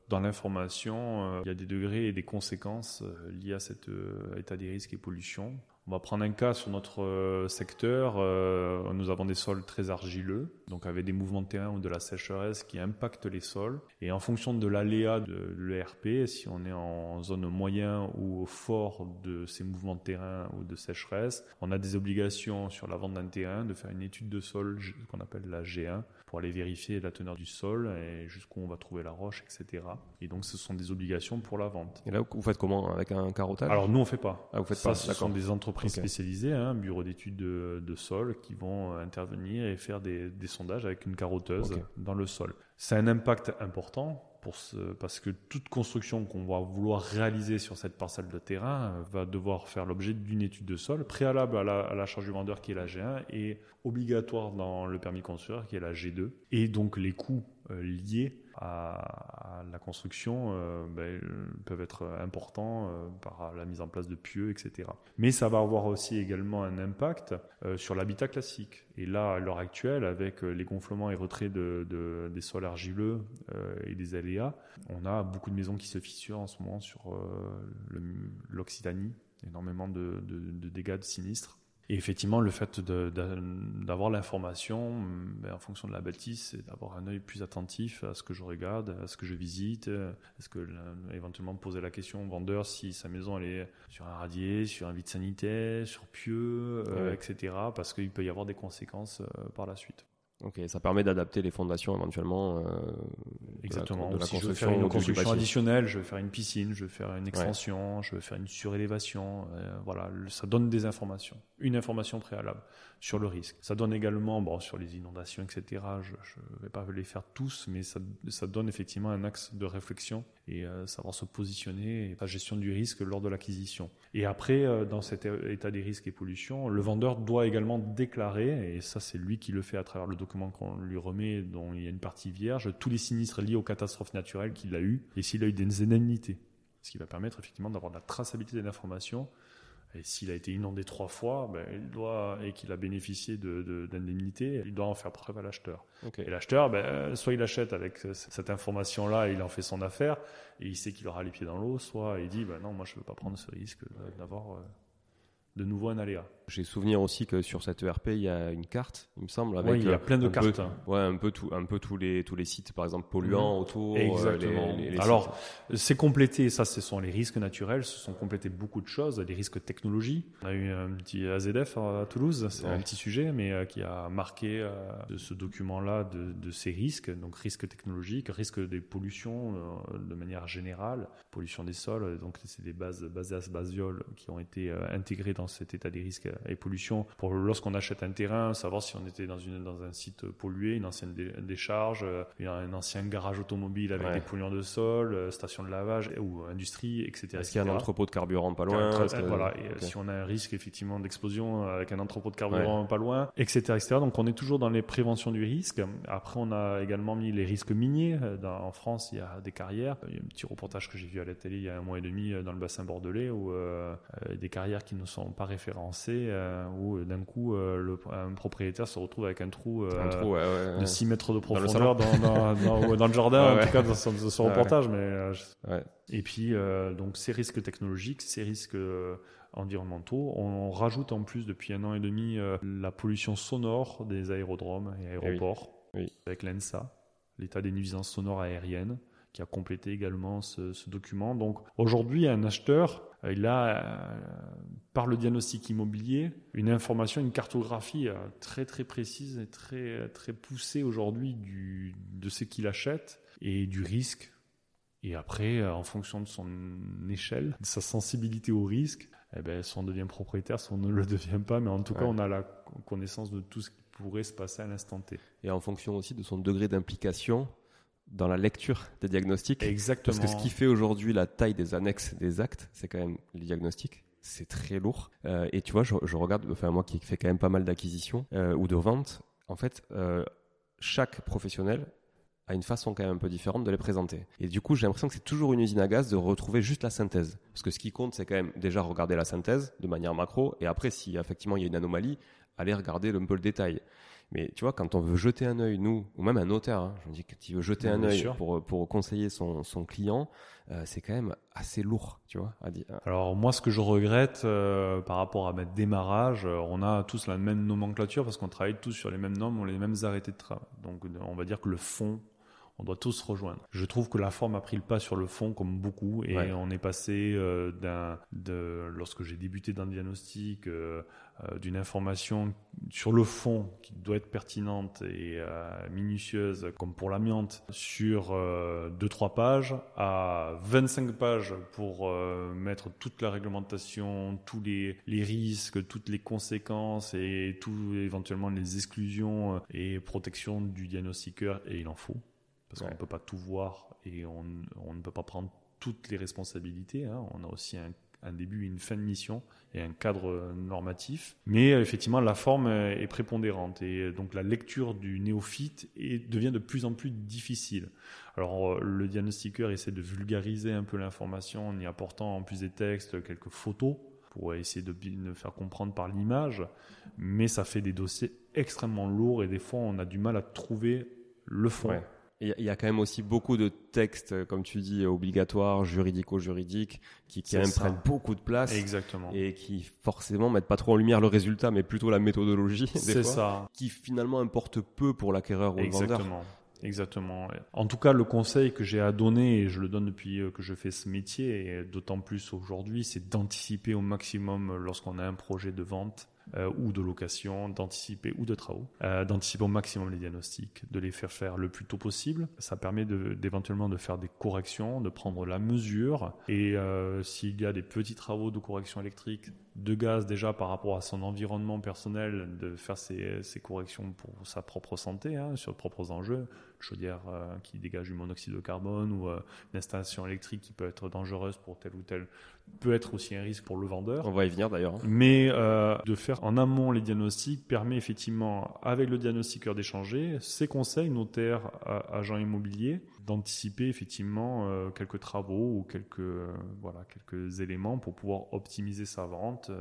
dans l'information, il y a des degrés et des conséquences liées à cet état des risques et pollutions. On va prendre un cas sur notre euh, secteur. Euh, nous avons des sols très argileux, donc avec des mouvements de terrain ou de la sécheresse qui impactent les sols. Et en fonction de l'aléa de l'ERP, si on est en zone moyen ou fort de ces mouvements de terrain ou de sécheresse, on a des obligations sur la vente d'un terrain de faire une étude de sol qu'on appelle la G1 pour aller vérifier la teneur du sol et jusqu'où on va trouver la roche, etc. Et donc ce sont des obligations pour la vente. Et là, vous faites comment Avec un carottage? Alors nous, on fait pas. Ah, vous faites Ça, pas ce sont des entreprises spécialisées, hein, bureaux d'études de, de, sol, qui vont intervenir et faire des, des sondages avec une carotteuse dans le sol. C'est un impact important parce que toute construction qu'on va vouloir réaliser sur cette parcelle de terrain euh, va devoir faire l'objet d'une étude de sol préalable à la, à la, charge du vendeur qui est la G1 et obligatoire dans le permis construire qui est la G2. Et donc les coûts euh, liés à, la construction euh, ben, peuvent être importants euh, par la mise en place de pieux, etc. Mais ça va avoir aussi également un impact euh, sur l'habitat classique. Et là, à l'heure actuelle, avec les gonflements et retraits de, de, des sols argileux et des aléas, on a beaucoup de maisons qui se fissurent en ce moment sur l'Occitanie, énormément de dégâts de sinistres. Et effectivement, le fait d'avoir l'information ben, en fonction de la bâtisse, c'est d'avoir un œil plus attentif à ce que je regarde, à ce que je visite. Est-ce que éventuellement poser la question au vendeur si sa maison elle est sur un radier, sur un vide sanitaire, sur pieux, euh, etc. Parce qu'il peut y avoir des conséquences euh, par la suite. Ok, ça permet d'adapter les fondations éventuellement. Euh, Exactement. De la, si je veux faire une construction additionnelle, je veux faire une piscine, je veux faire une extension, je veux faire une surélévation. Euh, voilà, ça donne des informations. Une information préalable sur le risque. Ça donne également, bon, sur les inondations, etc. Je ne vais pas les faire tous, mais ça, donne effectivement un axe de réflexion et euh, savoir se positionner la gestion du risque lors de l'acquisition. Et après, euh, dans cet état des risques et pollution, le vendeur doit également déclarer, et ça c'est lui qui le fait à travers le document qu'on lui remet, dont il y a une partie vierge, tous les sinistres liés aux catastrophes naturelles qu'il a eu et s'il a eu des indemnités. Ce qui va permettre effectivement d'avoir de la traçabilité des informations et s'il a été inondé trois fois, ben, il doit, et qu'il a bénéficié d'indemnité, de, il doit en faire preuve à l'acheteur. Et l'acheteur, ben, soit il achète avec cette information-là et il en fait son affaire, et il sait qu'il aura les pieds dans l'eau, soit il dit, ben non, moi je ne veux pas prendre ce risque d'avoir euh, de nouveau un aléa. J'ai souvenir aussi que sur cette ERP, il y a une carte, il me semble, avec oui, il y a plein de cartes. ouais, un peu tout, un peu tous les tous les sites, par exemple polluants mmh. autour. Euh, Exactement. Alors, c'est complété. Ça, ce sont les risques naturels. Ce sont complétés beaucoup de choses, les risques technologie. On a eu un petit AZF à Toulouse, c'est un petit sujet, mais euh, qui a marqué euh, de ce document-là de, de, ces risques, donc risques technologiques, risques des pollutions de manière générale, pollution des sols. Donc, c'est des bases bases basioles qui ont été intégrées dans cet état des risques et pollution pour lorsqu'on achète un terrain, savoir si on était dans, une, dans un site pollué, une ancienne décharge, euh, un ancien garage automobile avec des polluants de sol, euh, station de lavage ou industrie, etc. Est-ce qu'il y a un entrepôt de carburant pas loin Voilà, et si on a un risque effectivement d'explosion avec un entrepôt de carburant pas loin, etc., etc. Donc on est toujours dans les préventions du risque. Après, on a également mis les risques miniers. Dans, en France, il y a des carrières. Il y a un petit reportage que j'ai vu à la télé il y a un mois et demi dans le bassin bordelais où euh, des carrières qui ne sont pas référencées euh, où euh, d'un coup euh, le, un propriétaire se retrouve avec un trou, de 6 mètres de profondeur dans, dans, dans, le jardin, en tout cas dans ce, reportage. Mais, Et puis, donc ces risques technologiques, ces risques environnementaux. On, rajoute en plus depuis un an et demi la pollution sonore des aérodromes et eh aéroports avec l'ENSA, l'état des nuisances sonores aériennes qui a complété également ce, ce document. Donc aujourd'hui, un acheteur, euh, il a, euh, par le diagnostic immobilier, une information, une cartographie euh, très très précise et très très poussée aujourd'hui de ce qu'il achète et du risque. Et après, en fonction de son échelle, de sa sensibilité au risque, eh ben, soit on devient propriétaire, soit on ne le devient pas, mais en tout cas, on a la connaissance de tout ce qui pourrait se passer à l'instant T. Et en fonction aussi de son degré d'implication dans la lecture des diagnostics. Exactement. Parce que ce qui fait aujourd'hui la taille des annexes des actes, c'est quand même les diagnostics. C'est très lourd. Euh, et tu vois, je, regarde, enfin moi qui fais quand même pas mal d'acquisitions euh, ou de ventes, en fait, euh, chaque professionnel a une façon quand même un peu différente de les présenter. Et du coup, j'ai l'impression que c'est toujours une usine à gaz de retrouver juste la synthèse. Parce que ce qui compte, c'est quand même déjà regarder la synthèse de manière macro, et après, si effectivement il y a une anomalie, aller regarder un peu le détail. Mais tu vois, quand on veut jeter un œil, nous, ou même un notaire, hein, je me dis que tu veux jeter un œil pour, pour conseiller son, son client, euh, c'est quand même assez lourd, tu vois. À dire. Alors moi, ce que je regrette euh, par rapport à ma démarrage, euh, on a tous la même nomenclature parce qu'on travaille tous sur les mêmes normes, on a les mêmes arrêtés de travail. Donc on va dire que le fond on doit tous rejoindre. Je trouve que la forme a pris le pas sur le fond comme beaucoup et on est passé euh, d'un de lorsque j'ai débuté dans le diagnostic euh, euh, d'une information sur le fond qui doit être pertinente et minutieuse comme pour l'amiante sur deux trois pages à 25 pages pour mettre toute la réglementation, tous les, les risques, toutes les conséquences et tout éventuellement les exclusions et protection du diagnostiqueur et il en faut parce qu'on ne peut pas tout voir et on, on, ne peut pas prendre toutes les responsabilités. Hein. On a aussi un, un, début, une fin de mission et un cadre normatif. Mais effectivement, la forme est prépondérante et donc la lecture du néophyte est, devient de plus en plus difficile. Alors le diagnostiqueur essaie de vulgariser un peu l'information en y apportant en plus des textes quelques photos pour essayer de, de faire comprendre par l'image, mais ça fait des dossiers extrêmement lourds et des fois on a du mal à trouver le fond. Il y, a quand même aussi beaucoup de textes, comme tu dis, obligatoires, juridico-juridiques, qui, qui même prennent beaucoup de place. Exactement. Et qui forcément mettent pas trop en lumière le résultat, mais plutôt la méthodologie. C'est ça. Qui finalement importe peu pour l'acquéreur ou le vendeur. Exactement. Exactement. En tout cas, le conseil que j'ai à donner, et je le donne depuis euh, que je fais ce métier, et d'autant plus aujourd'hui, c'est d'anticiper au maximum lorsqu'on a un projet de vente euh, ou de location, d'anticiper ou de travaux, euh, d'anticiper au maximum les diagnostics, de les faire faire le plus tôt possible. Ça permet d'éventuellement de, faire des corrections, de prendre la mesure. Et euh, s'il y a des petits travaux de correction électrique, de gaz déjà par rapport à son environnement personnel, de faire ces, ces corrections pour sa propre santé, hein, sur de propres enjeux, chaudière qui dégage du monoxyde de carbone ou une installation électrique qui peut être dangereuse pour tel ou tel peut être aussi un risque pour le vendeur. On va y venir d'ailleurs. Mais euh, de faire en amont les diagnostics permet effectivement, avec le diagnostiqueur d'échanger ses conseils, notaire, agent immobilier, d'anticiper effectivement euh, quelques travaux ou quelques euh, voilà quelques éléments pour pouvoir optimiser sa vente,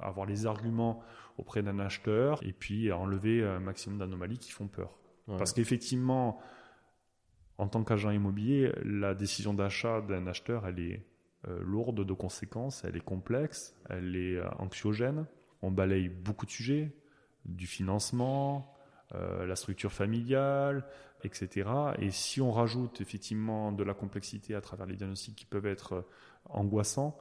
avoir les arguments auprès d'un acheteur et puis enlever un maximum d'anomalies qui font peur. Parce qu'effectivement, en tant qu'agent immobilier, la décision d'achat d'un acheteur, elle est euh, lourde de conséquences, elle est complexe, elle est euh, anxiogène. On balaye beaucoup de sujets, du financement, euh, la structure familiale, etc. Et si on rajoute effectivement de la complexité à travers les diagnostics qui peuvent être angoissants,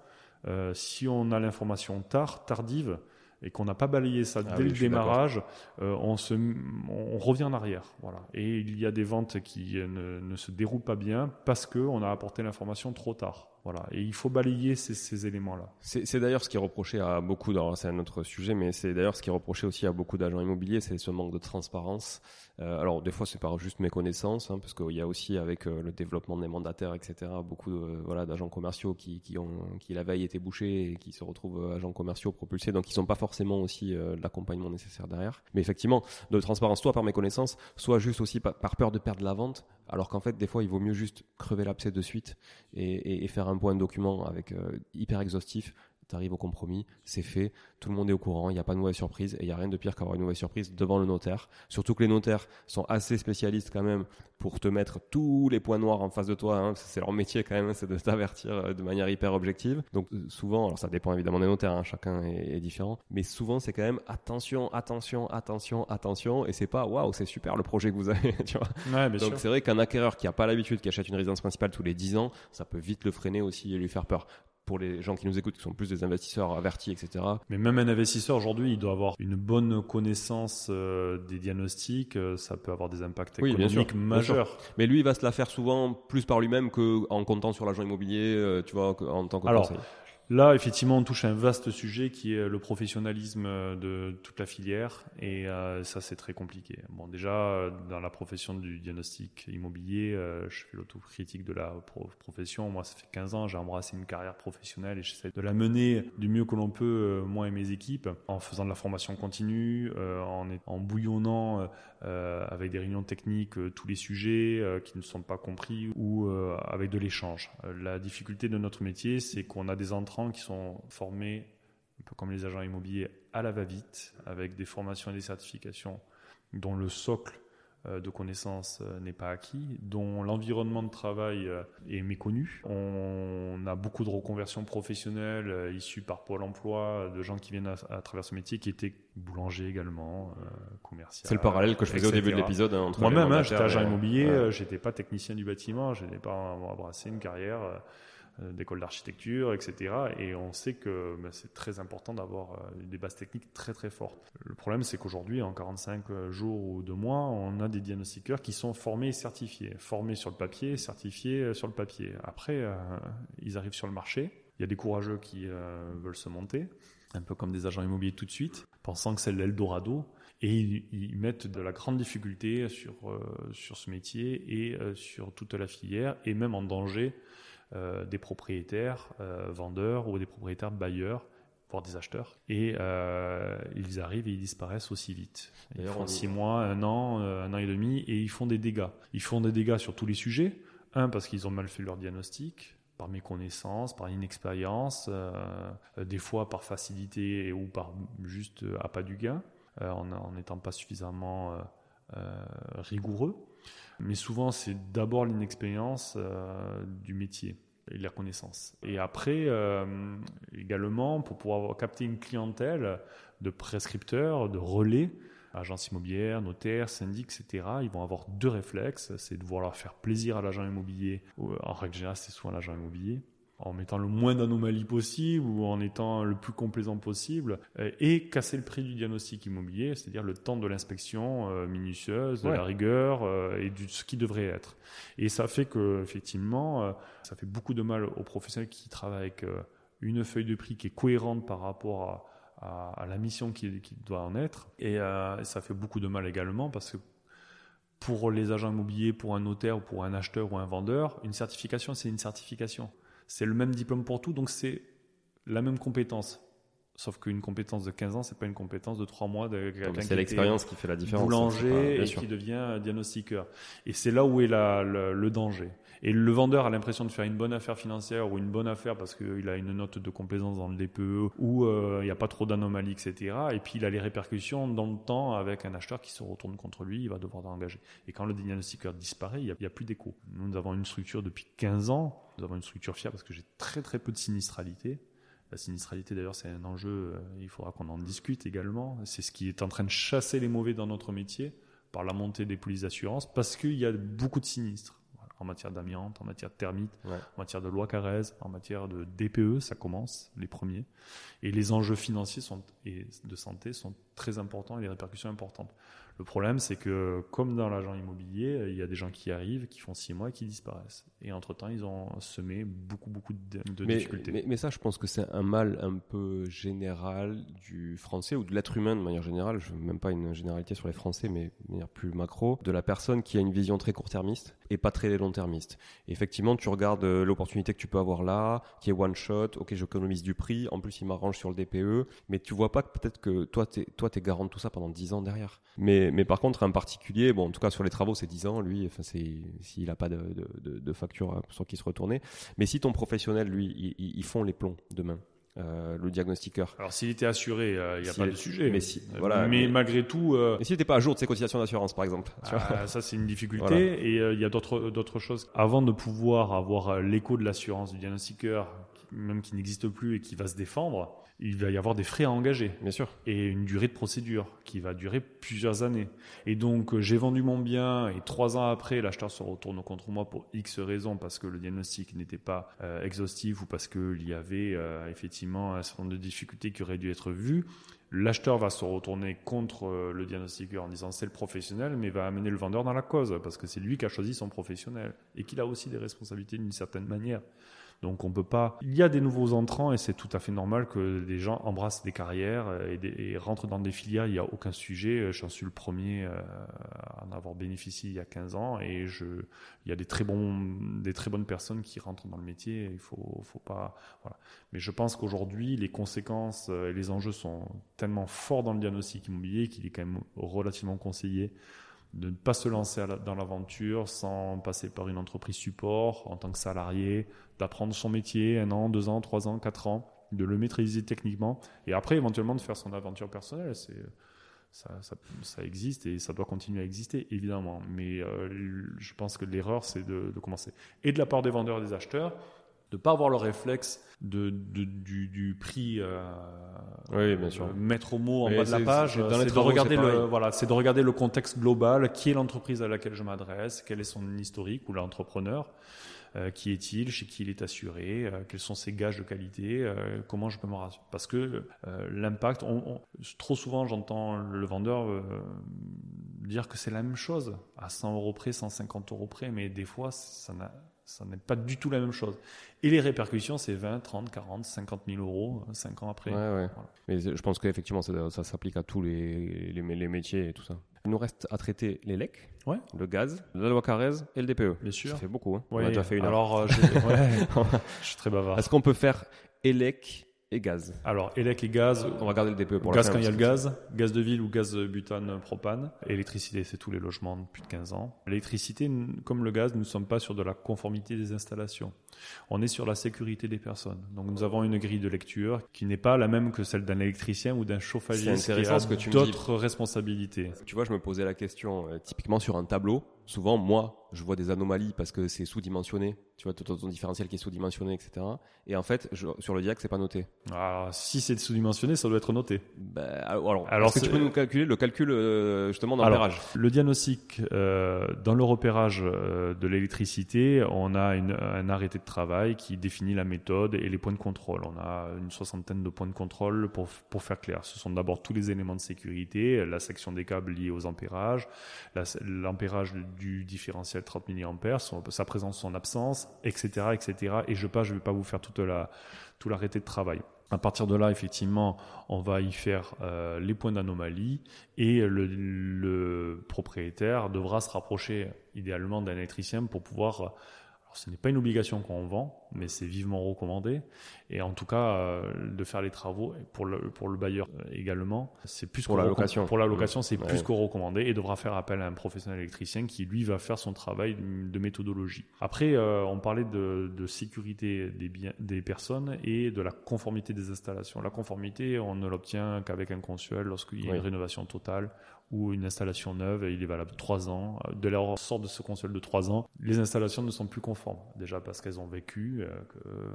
si on a l'information tard, tardive, et qu'on n'a pas balayé ça ah dès le démarrage, on, se, on revient en arrière. Voilà. Et il y a des ventes qui ne, ne se déroulent pas bien parce qu'on a apporté l'information trop tard. Voilà. Et il faut balayer ces, ces éléments-là. C'est d'ailleurs ce qui est reproché à beaucoup, c'est un autre sujet, mais c'est d'ailleurs ce qui est reproché aussi à beaucoup d'agents immobiliers, c'est ce manque de transparence. Euh, alors des fois c'est pas juste méconnaissance, hein, parce qu'il y a aussi avec euh, le développement des mandataires, etc. Beaucoup de, voilà d'agents commerciaux qui, qui ont qui la veille été bouchés et qui se retrouvent euh, agents commerciaux propulsés, donc ils sont pas forcément aussi euh, l'accompagnement nécessaire derrière. Mais effectivement, de transparence, soit par méconnaissance, soit juste aussi par, peur de perdre la vente, alors qu'en fait des fois il vaut mieux juste crever l'abcès de suite et, faire un point document avec euh, hyper exhaustif tu arrives au compromis, c'est fait, tout le monde est au courant, il n'y a pas de mauvaise surprise, et il n'y a rien de pire qu'avoir une mauvaise surprise devant le notaire. Surtout que les notaires sont assez spécialistes quand même pour te mettre tous les points noirs en face de toi. Hein. C'est leur métier quand même, c'est de t'avertir euh, de manière hyper objective. Donc euh, souvent, alors ça dépend évidemment des notaires, hein, chacun est, différent, mais souvent c'est quand même attention, attention, attention, attention, et c'est pas waouh, c'est super le projet que vous avez, tu vois. Donc c'est vrai qu'un acquéreur qui a pas l'habitude, qui achète une résidence principale tous les 10 ans, ça peut vite le freiner aussi et lui faire peur pour les gens qui nous écoutent, qui sont plus des investisseurs avertis, etc. Mais même un investisseur aujourd'hui, il doit avoir une bonne connaissance euh, des diagnostics. Euh, ça peut avoir des impacts économiques majeurs. Mais lui, il va se la faire souvent plus par lui-même qu'en comptant sur l'agent immobilier, euh, tu vois, en tant que Alors, Là, effectivement, on touche à un vaste sujet qui est le professionnalisme de toute la filière, et euh, ça, c'est très compliqué. Bon, déjà, dans la profession du diagnostic immobilier, euh, je fais l'autocritique de la profession. Moi, ça fait 15 ans, j'ai embrassé une carrière professionnelle et j'essaie de la mener du mieux que l'on peut, euh, moi et mes équipes, en faisant de la formation continue, en, bouillonnant avec des réunions techniques tous les sujets qui ne sont pas compris ou avec de l'échange. la difficulté de notre métier, c'est qu'on a des entrants qui sont formés, un peu comme les agents immobiliers, à la va-vite, avec des formations et des certifications dont le socle euh, de connaissances euh, n'est pas acquis, dont l'environnement de travail euh, est méconnu. On a beaucoup de reconversions professionnelles issues par Pôle emploi, de gens qui viennent à, travers ce métier, qui étaient boulangers également, commerciaux. C'est le parallèle que je faisais au début de l'épisode. Hein, Moi-même, hein, j'étais agent immobilier, j'étais pas technicien du bâtiment, je n'ai pas embrassé une carrière euh, d'école d'architecture, etc. Et on sait que ben, c'est très important d'avoir euh, des bases techniques très très fortes. Le problème, c'est qu'aujourd'hui, en 45 euh, jours ou deux mois, on a des diagnostiqueurs qui sont formés et certifiés. Formés sur le papier, certifiés sur le papier. Après, ils arrivent sur le marché. Il y a des courageux qui veulent se monter, un peu comme des agents immobiliers tout de suite, pensant que c'est l'Eldorado. Et ils, mettent de la grande difficulté sur, sur ce métier et sur toute la filière, et même en danger des propriétaires euh, vendeurs ou des propriétaires bailleurs voire des acheteurs. Et euh, ils arrivent et ils disparaissent aussi vite. Ils font six mois, un an, un an et demi, et ils font des dégâts. Ils font des dégâts sur tous les sujets. Un, parce qu'ils ont mal fait leur diagnostic, par méconnaissance, par inexpérience, des fois par facilité ou par juste appât du gain, en n'étant pas suffisamment rigoureux. Mais souvent, c'est d'abord l'inexpérience euh, du métier et la connaissance. Et après, euh, également, pour pouvoir capter une clientèle de prescripteurs, de relais, agences immobilières, notaires, syndics, etc., ils vont avoir deux réflexes. C'est de vouloir faire plaisir à l'agent immobilier. En règle générale, c'est souvent l'agent immobilier en mettant le moins d'anomalies possible ou en étant le plus complaisant possible euh, et casser le prix du diagnostic immobilier, c'est-à-dire le temps de l'inspection euh, minutieuse, de la rigueur euh, et de ce qui devrait être. Et ça fait que effectivement, ça fait beaucoup de mal aux professionnels qui travaillent avec une feuille de prix qui est cohérente par rapport à, à, la mission qui, qui, doit en être. Et ça fait beaucoup de mal également parce que pour les agents immobiliers, pour un notaire ou pour un acheteur ou un vendeur, une certification, c'est une certification. C'est le même diplôme pour tout, donc c'est la même compétence. Sauf qu'une compétence de 15 ans, c'est pas une compétence de 3 mois de C'est l'expérience qui fait la différence. Boulanger et qui devient diagnostiqueur. Et c'est là où est la, le, danger. Et le vendeur a l'impression de faire une bonne affaire financière ou une bonne affaire parce qu'il a une note de complaisance dans le DPE ou euh, il n'y a pas trop d'anomalies, etc. Et puis il a les répercussions dans le temps avec un acheteur qui se retourne contre lui, il va devoir l'engager. Et quand le diagnostiqueur disparaît, il n'y a, a, plus d'écho. Nous, nous avons une structure depuis 15 ans. Nous avons une structure fiable parce que j'ai très très peu de sinistralité. La sinistralité, d'ailleurs, c'est un enjeu, euh, il faudra qu'on en discute également. C'est ce qui est en train de chasser les mauvais dans notre métier par la montée des polices d'assurance, parce qu'il y a beaucoup de sinistres en matière d'amiante, en matière de thermite, en matière de loi Carrez, en matière de DPE, ça commence, les premiers. Et les enjeux financiers sont, et de santé sont très importants et les répercussions importantes. Le problème, c'est que comme dans l'agent immobilier, il y a des gens qui arrivent, qui font six mois et qui disparaissent. Et entre-temps, ils ont semé beaucoup, beaucoup de, difficultés. Mais, ça, je pense que c'est un mal un peu général du français ou de l'être humain de manière générale. Je veux même pas une généralité sur les Français, mais de manière plus macro, de la personne qui a une vision très court-termiste et pas très long-termiste. Effectivement, tu regardes euh, l'opportunité que tu peux avoir là, qui est one shot. Ok, j'économise du prix. En plus, il m'arrange sur le DPE. Mais tu vois pas que peut-être que toi, t'es, toi, t'es garant de tout ça pendant 10 ans derrière. Mais, mais par contre, un particulier, bon, en tout cas, sur les travaux, c'est 10 ans, lui, enfin, s'il a pas de, de, de, facture sur qui se retourner. Mais si ton professionnel, lui, ils, font les plombs demain. Euh, le diagnostiqueur. Alors s'il était assuré, euh, il n'y a pas de sujet. Mais si, voilà. Mais, malgré tout. Euh, s'il n'était pas à jour de ses cotisations d'assurance, par exemple. Ah, ça c'est une difficulté. Et euh, il y a d'autres choses. Avant de pouvoir avoir l'écho de l'assurance du diagnostiqueur, même qui n'existe plus et qui va se défendre, il va y avoir des frais à engager. Bien sûr. Et une durée de procédure qui va durer plusieurs années. Et donc, euh, j'ai vendu mon bien et trois ans après, l'acheteur se retourne contre moi pour X raisons parce que le diagnostic n'était pas euh, exhaustif ou parce qu'il y avait euh, effectivement un certain nombre de difficultés qui auraient dû être vues. L'acheteur va se retourner contre le diagnostiqueur en disant c'est le professionnel, mais va amener le vendeur dans la cause parce que c'est lui qui a choisi son professionnel et qu'il a aussi des responsabilités d'une certaine manière. Donc on peut pas. Il y a des nouveaux entrants et c'est tout à fait normal que des gens embrassent des carrières et, rentrent dans des filières. Il n'y a aucun sujet. J'en suis le premier euh, à en avoir bénéficié il y a 15 ans et je. Il y a des très bons, des très bonnes personnes qui rentrent dans le métier. Il faut, faut pas. Voilà. Mais je pense qu'aujourd'hui les conséquences et les enjeux sont tellement forts dans le diagnostic immobilier qu'il est quand même relativement conseillé de ne pas se lancer dans l'aventure sans passer par une entreprise support en tant que salarié, d'apprendre son métier un an, deux ans, trois ans, quatre ans, de le maîtriser techniquement et après éventuellement de faire son aventure personnelle. C'est ça, ça, existe et ça doit continuer à exister évidemment. Mais euh, je pense que l'erreur c'est de, de commencer et de la part des vendeurs et des acheteurs de pas avoir le réflexe de, de du, du, prix euh, oui, bien sûr. Euh, mettre au mot en bas de la page c'est de regarder le voilà c'est de regarder le contexte global qui est l'entreprise à laquelle je m'adresse quel est son historique ou l'entrepreneur euh, qui est-il, chez qui il est assuré, euh, quels sont ses gages de qualité, euh, comment je peux me rassurer. Parce que l'impact, on, trop souvent j'entends le vendeur dire que c'est la même chose, à 100 euros près, 150 euros près, mais des fois ça n'a ça n'est pas du tout la même chose. Et les répercussions, c'est 20, 30, 40, 50 000 euros 5 ans après. Ouais, ouais. Mais je pense qu'effectivement, ça, ça s'applique à tous les, les, les, métiers et tout ça. Il nous reste à traiter les LEC, ouais. le gaz, la loi Carrez et le DPE. Bien sûr. Ça fait beaucoup. Hein. On a déjà fait une Alors. Alors, ouais, je suis très bavard. Est-ce qu'on peut faire ELEC et gaz. Alors, élec et gaz. On va garder le DPE pour gaz quand il y a le gaz, gaz de ville ou gaz butane propane. Électricité, c'est tous les logements depuis 15 ans. L'électricité, comme le gaz, nous ne sommes pas sur de la conformité des installations. On est sur la sécurité des personnes. Donc, nous avons une grille de lecture qui n'est pas la même que celle d'un électricien ou d'un chauffagiste qui a d'autres responsabilités. Tu vois, je me posais la question, euh, typiquement sur un tableau, souvent, moi, je vois des anomalies parce que c'est sous-dimensionné. Tu vois, ton, ton différentiel qui est sous-dimensionné, etc. Et en fait, je, sur le diac, c'est pas noté. Alors, si c'est sous-dimensionné, ça doit être noté. Ben, alors, Alors, est-ce que tu peux nous calculer le calcul euh, justement Alors, d'empérage Le diagnostic, euh, dans le repérage euh, de l'électricité, on a une- un arrêté de travail qui définit la méthode et les points de contrôle. On a une soixantaine de points de contrôle pour, pour faire clair. Ce sont d'abord tous les éléments de sécurité, la section des câbles liés aux ampérages, la- l'ampérage du différentiel 30 mA, son- sa présence, son absence, etc., etc. Et je passe, je vais pas vous faire toute tout l'arrêté de travail. À partir de là, effectivement, on va y faire euh, les points d'anomalie et le propriétaire devra se rapprocher idéalement d'un électricien pour pouvoir. Alors, ce n'est pas une obligation qu'on vend, mais c'est vivement recommandé. Et en tout cas, euh, de faire les travaux pour le pour le bailleur euh, également, c'est plus Pour la location. Pour la location, c'est Ouais. plus que recommandé et devra faire appel à un professionnel électricien qui lui va faire son travail de méthodologie. Après, euh, on parlait de, de sécurité des biens, des personnes et de la conformité des installations. La conformité, on ne l'obtient qu'avec un consuel lorsqu'il y a Oui. une rénovation totale ou une installation neuve et il est valable trois ans. De la sort de ce consuel de trois ans, les installations ne sont plus conformes. Déjà parce qu'elles ont vécu, euh,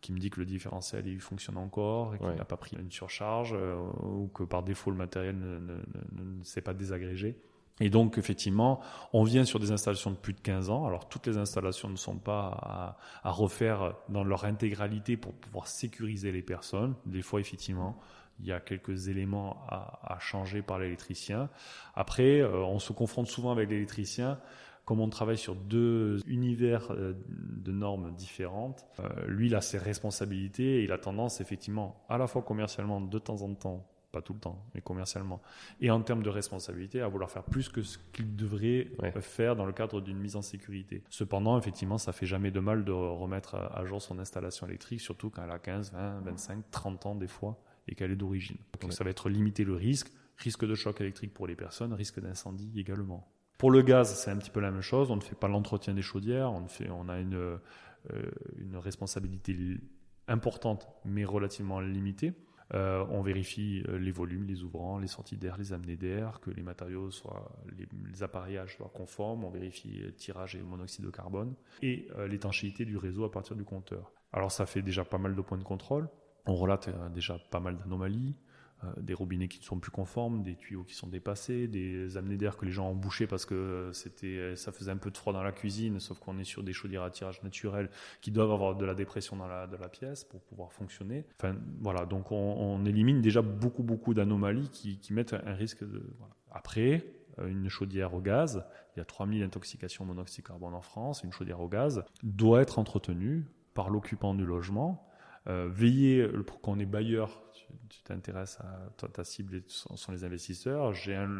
qui me dit que le différentiel il fonctionne encore, qu'il Ouais. n'a pas pris une surcharge euh, ou que par défaut le matériel ne, ne, ne- ne s'est pas désagrégé. Et donc, effectivement, on vient sur des installations de plus de 15 ans. Alors, toutes les installations ne sont pas à, à refaire dans leur intégralité pour pouvoir sécuriser les personnes. Des fois, effectivement, il y a quelques éléments à, à changer par l'électricien. Après, euh, on se confronte souvent avec l'électricien. Comme on travaille sur deux univers euh, de normes différentes, euh, lui, il a ses responsabilités et il a tendance, effectivement, à la fois commercialement, de temps en temps, pas tout le temps, mais commercialement, et en termes de responsabilité, à vouloir faire plus que ce qu'il devrait Ouais. faire dans le cadre d'une mise en sécurité. Cependant, effectivement, ça fait jamais de mal de remettre à jour son installation électrique, surtout quand elle a 15, 20, 25, 30 ans des fois, et qu'elle est d'origine. Donc ça va être limiter le risque, risque de choc électrique pour les personnes, risque d'incendie également. Pour le gaz, c'est un petit peu la même chose. On ne fait pas l'entretien des chaudières. On, fait, on a une, euh, une responsabilité li- importante, mais relativement limitée. Euh, on vérifie euh, les volumes, les ouvrants, les sorties d'air, les amenées d'air, que les matériaux soient, les, les appareillages soient conformes. On vérifie tirage et monoxyde de carbone et euh, l'étanchéité du réseau à partir du compteur. Alors ça fait déjà pas mal de points de contrôle. On relate euh, déjà pas mal d'anomalies euh, des robinets qui ne sont plus conformes, des tuyaux qui sont dépassés, des amenées d'air que les gens ont bouchées parce que euh, c'était, ça faisait un peu de froid dans la cuisine, sauf qu'on est sur des chaudières à tirage naturel qui doivent avoir de la dépression dans la, de la pièce pour pouvoir fonctionner. Enfin, voilà, donc on, élimine déjà beaucoup, beaucoup d'anomalies qui, mettent un risque de. Après, une chaudière au gaz, il y a 3000 intoxications monoxyde de carbone en France, une chaudière au gaz doit être entretenue par l'occupant du logement. Euh, veiller, pour qu'on est bailleur, tu t'intéresses à ta cible sont, sont les investisseurs. J'ai un,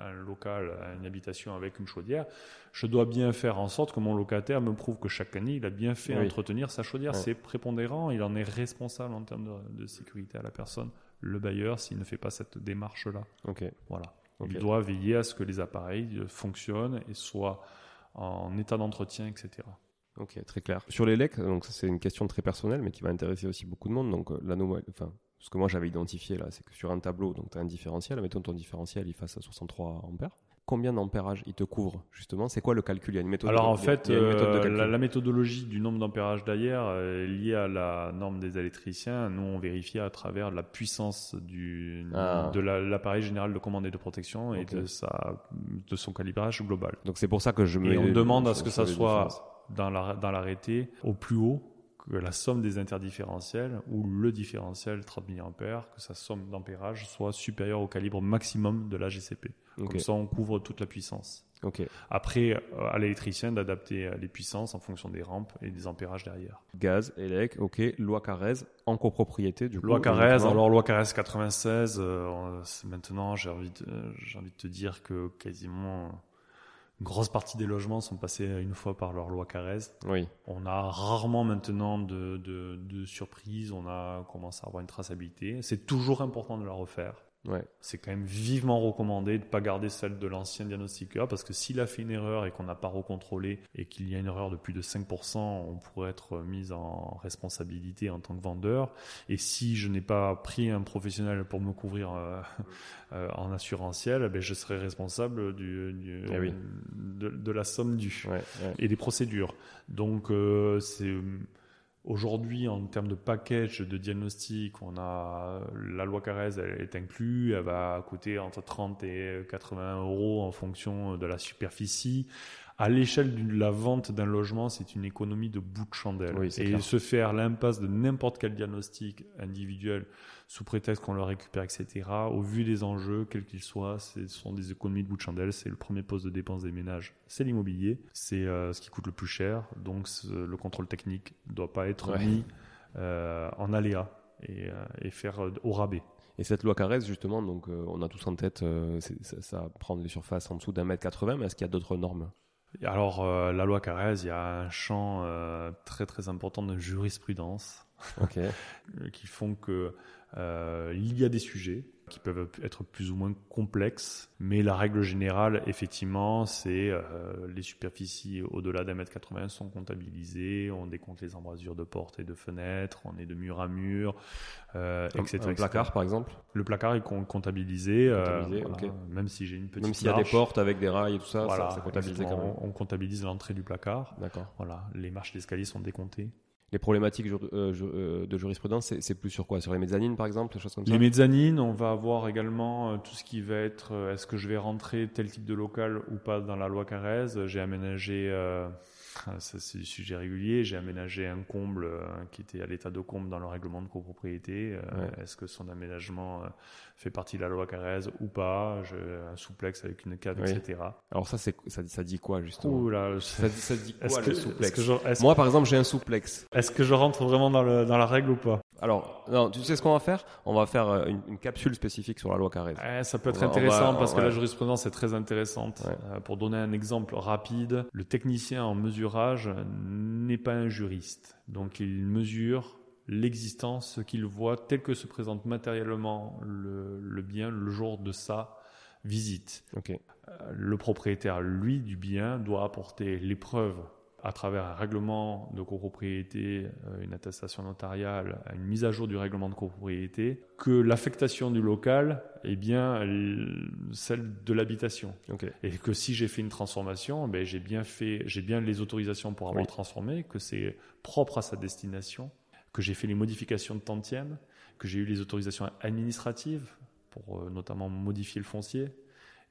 un local, une habitation avec une chaudière. Je dois bien faire en sorte que mon locataire me prouve que chaque année, il a bien fait Oui. entretenir sa chaudière. C'est prépondérant. Il en est responsable en termes de, de sécurité à la personne. Le bailleur, s'il ne fait pas cette démarche-là, Ok. voilà. Il doit veiller à ce que les appareils fonctionnent et soient en état d'entretien, etc. Ok, très clair. Sur les lecs, donc ça, c'est une question très personnelle, mais qui va intéresser aussi beaucoup de monde. Donc euh, l'anomalie, enfin, ce que moi j'avais identifié là, c'est que sur un tableau, donc tu as un différentiel, mettons ton différentiel, il fasse à 63 ampères. Combien d'ampérage il te couvre justement? C'est quoi le calcul? Il y a une méthode. Alors en fait, méthode de euh, la, la méthodologie du nombre d'ampérages d'ailleurs euh, est liée à la norme des électriciens. Nous, on vérifie à travers la puissance du, Ah. de la- l'appareil général de commande et de protection et de, sa, de son calibrage global. Donc c'est pour ça que je me. Et on demande à ce que ça soit. Dans la- dans l'arrêté au plus haut que la somme des interdifférentiels ou le différentiel 30 mA, que sa somme d'ampérage soit supérieure au calibre maximum de la GCP. Ok. Comme ça, on couvre toute la puissance. Après, euh, à l'électricien d'adapter euh, les puissances en fonction des rampes et des ampérages derrière. Gaz, élec, ok. Loi Carrez en copropriété du coup. Loi Carrez, alors loi Carrez 96, euh, maintenant j'ai envie, de, envie de te dire que quasiment une grosse partie des logements sont passés une fois par leur loi Carrez. Oui. On a rarement maintenant de, de, de surprises, on a commencé à avoir une traçabilité. C'est toujours important de la refaire. Ouais. C'est quand même vivement recommandé de ne pas garder celle de l'ancien diagnostiqueur parce que s'il a fait une erreur et qu'on n'a pas recontrôlé et qu'il y a une erreur de plus de 5%, on pourrait être mis en responsabilité en tant que vendeur. Et si je n'ai pas pris un professionnel pour me couvrir euh, euh, en assurantiel, eh ben je serai responsable du, du Eh oui. de, de la somme due Ouais, ouais. et des procédures. Donc euh, c'est aujourd'hui en termes de package de diagnostic, on a la loi Carrez, elle est inclue, elle va coûter entre 30 et 80 euros en fonction de la superficie. À l'échelle de la vente d'un logement, c'est une économie de bout de chandelle. Oui, et clair. se faire l'impasse de n'importe quel diagnostic individuel sous prétexte qu'on le récupère, etc., au vu des enjeux, quels qu'ils soient, ce sont des économies de bout de chandelle. C'est le premier poste de dépense des ménages, c'est l'immobilier. C'est euh, ce qui coûte le plus cher. Donc le contrôle technique ne doit pas être Ouais. mis euh, en aléa et, euh, et faire au rabais. Et cette loi Carrez, justement, donc euh, on a tous en tête, euh, ça, ça prend des surfaces en dessous d'un mètre 80, mais est-ce qu'il y a d'autres normes? Alors euh, la loi Carrez, il y a un champ très très important de jurisprudence. Qui font que euh, il y a des sujets qui peuvent être plus ou moins complexes, mais la règle générale, effectivement, c'est euh, les superficies au-delà d'un mètre 80 sont comptabilisées, on décompte les embrasures de portes et de fenêtres, on est de mur à mur, euh, Un, etc. etc. placard, par exemple? Le placard est comptabilisé, Comptabilisé, voilà, ok. même si j'ai une petite Même s'il y a des portes avec des rails et tout ça, voilà, ça, ça comptabilisé quand exactement, même. on comptabilise l'entrée du placard. D'accord. Voilà, les marches d'escalier sont décomptées. Les problématiques euh, euh, de jurisprudence, c'est plus sur quoi? Sur les mezzanines, par exemple, Les mezzanines, on va avoir également euh, tout ce qui va être est-ce que je vais rentrer tel type de local ou pas dans la loi Carrez? J'ai aménagé, ça c'est du sujet régulier, j'ai aménagé un comble euh, qui était à l'état de comble dans le règlement de copropriété. Euh, Ouais. Est-ce que son aménagement euh, fait partie de la loi Carrez ou pas? Je- Un souplex avec une cave, Oui. etc. Alors ça, c'est ça, ça dit quoi, justement? Ouh là, ça, dit- ça dit est-ce quoi, que, le souplex que je, est-ce- Moi, par exemple, j'ai un souplex. est-ce que je rentre vraiment dans, le, dans la règle ou pas? Alors, non, tu sais ce qu'on va faire? On va faire euh, une, une capsule spécifique sur la loi Carrez. Ça peut être va- intéressant va- parce que ouais. la jurisprudence est très intéressante. Ouais. Euh, pour donner un exemple rapide, le technicien en mesurage n'est pas un juriste. Donc il mesure l'existence, ce qu'il voit tel que se présente matériellement le, le bien le jour de sa visite. Euh, Le propriétaire, lui, du bien, doit apporter les preuves à travers un règlement de copropriété, euh, une attestation notariale, une mise à jour du règlement de copropriété, que l'affectation du local est bien l- celle de l'habitation. Et que si j'ai fait une transformation, ben j'ai bien fait, j'ai bien les autorisations pour avoir Oui. transformé, que c'est propre à sa destination, que j'ai fait les modifications de tantième, que j'ai eu les autorisations administratives pour euh, notamment modifier le foncier.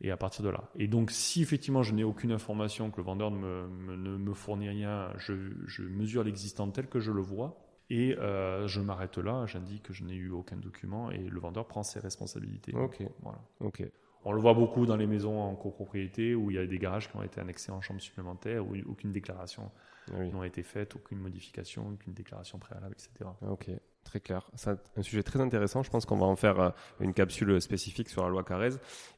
Et à partir de là. Et donc, si effectivement je n'ai aucune information, que le vendeur ne me, me- ne me fournit rien, je, je mesure l'existant tel que je le vois. Et euh, je m'arrête là, j'indique que je n'ai eu aucun document et le vendeur prend ses responsabilités. Ok. Voilà. Ok. On le voit beaucoup dans les maisons en copropriété où il y a des garages qui ont été annexés en chambre supplémentaire, où aucune déclaration Ah oui. n'a été faite, aucune modification, aucune déclaration préalable, etc. Ok, C'est un- sujet très intéressant. Je pense qu'on va en faire euh, une capsule spécifique sur la loi Carrez.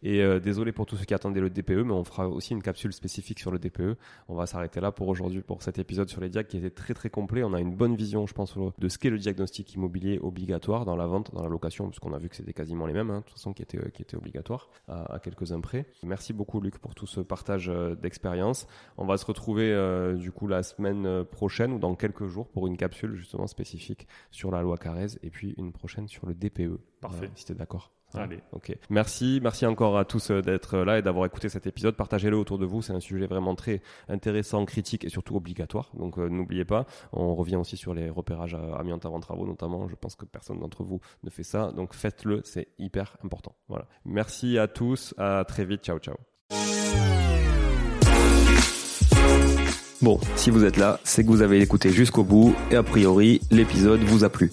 Et euh, désolé pour tous ceux qui attendaient le DPE, mais on fera aussi une capsule spécifique sur le DPE. On va s'arrêter là pour aujourd'hui, pour cet épisode sur les diacs qui était très très complet. On a une bonne vision, je pense, de ce qu'est le diagnostic immobilier obligatoire dans la vente, dans la location, puisqu'on a vu que c'était quasiment les mêmes, hein, de toute façon, qui étaient, euh, obligatoires à, quelques-uns près. Merci beaucoup, Luc, pour tout ce partage euh, d'expérience. On va se retrouver euh, du coup la semaine euh, prochaine ou dans quelques jours pour une capsule justement spécifique sur la loi Carrez et puis une prochaine sur le DPE. Parfait. Voilà, si t'es d'accord. Ouais. Allez. Ok. Merci, merci encore à tous euh, d'être là et d'avoir écouté cet épisode. Partagez-le autour de vous. C'est un sujet vraiment très intéressant, critique et surtout obligatoire. Donc euh, n'oubliez pas. On revient aussi sur les repérages à amiante avant travaux, notamment. Je pense que personne d'entre vous ne fait ça. Donc faites-le. C'est hyper important. Voilà. Merci à tous. À très vite. Ciao, ciao. Bon, si vous êtes là, c'est que vous avez écouté jusqu'au bout et a priori, l'épisode vous a plu.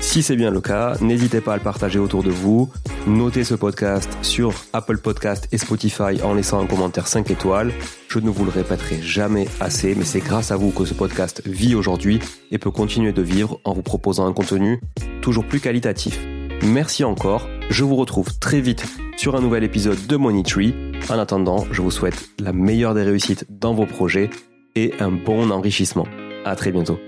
Si c'est bien le cas, n'hésitez pas à le partager autour de vous. Notez ce podcast sur Apple Podcast et Spotify en laissant un commentaire 5 étoiles. Je ne vous le répéterai jamais assez, mais c'est grâce à vous que ce podcast vit aujourd'hui et peut continuer de vivre en vous proposant un contenu toujours plus qualitatif. Merci encore. Je vous retrouve très vite sur un nouvel épisode de Money Tree. En attendant, je vous souhaite la meilleure des réussites dans vos projets et un bon enrichissement. À très bientôt.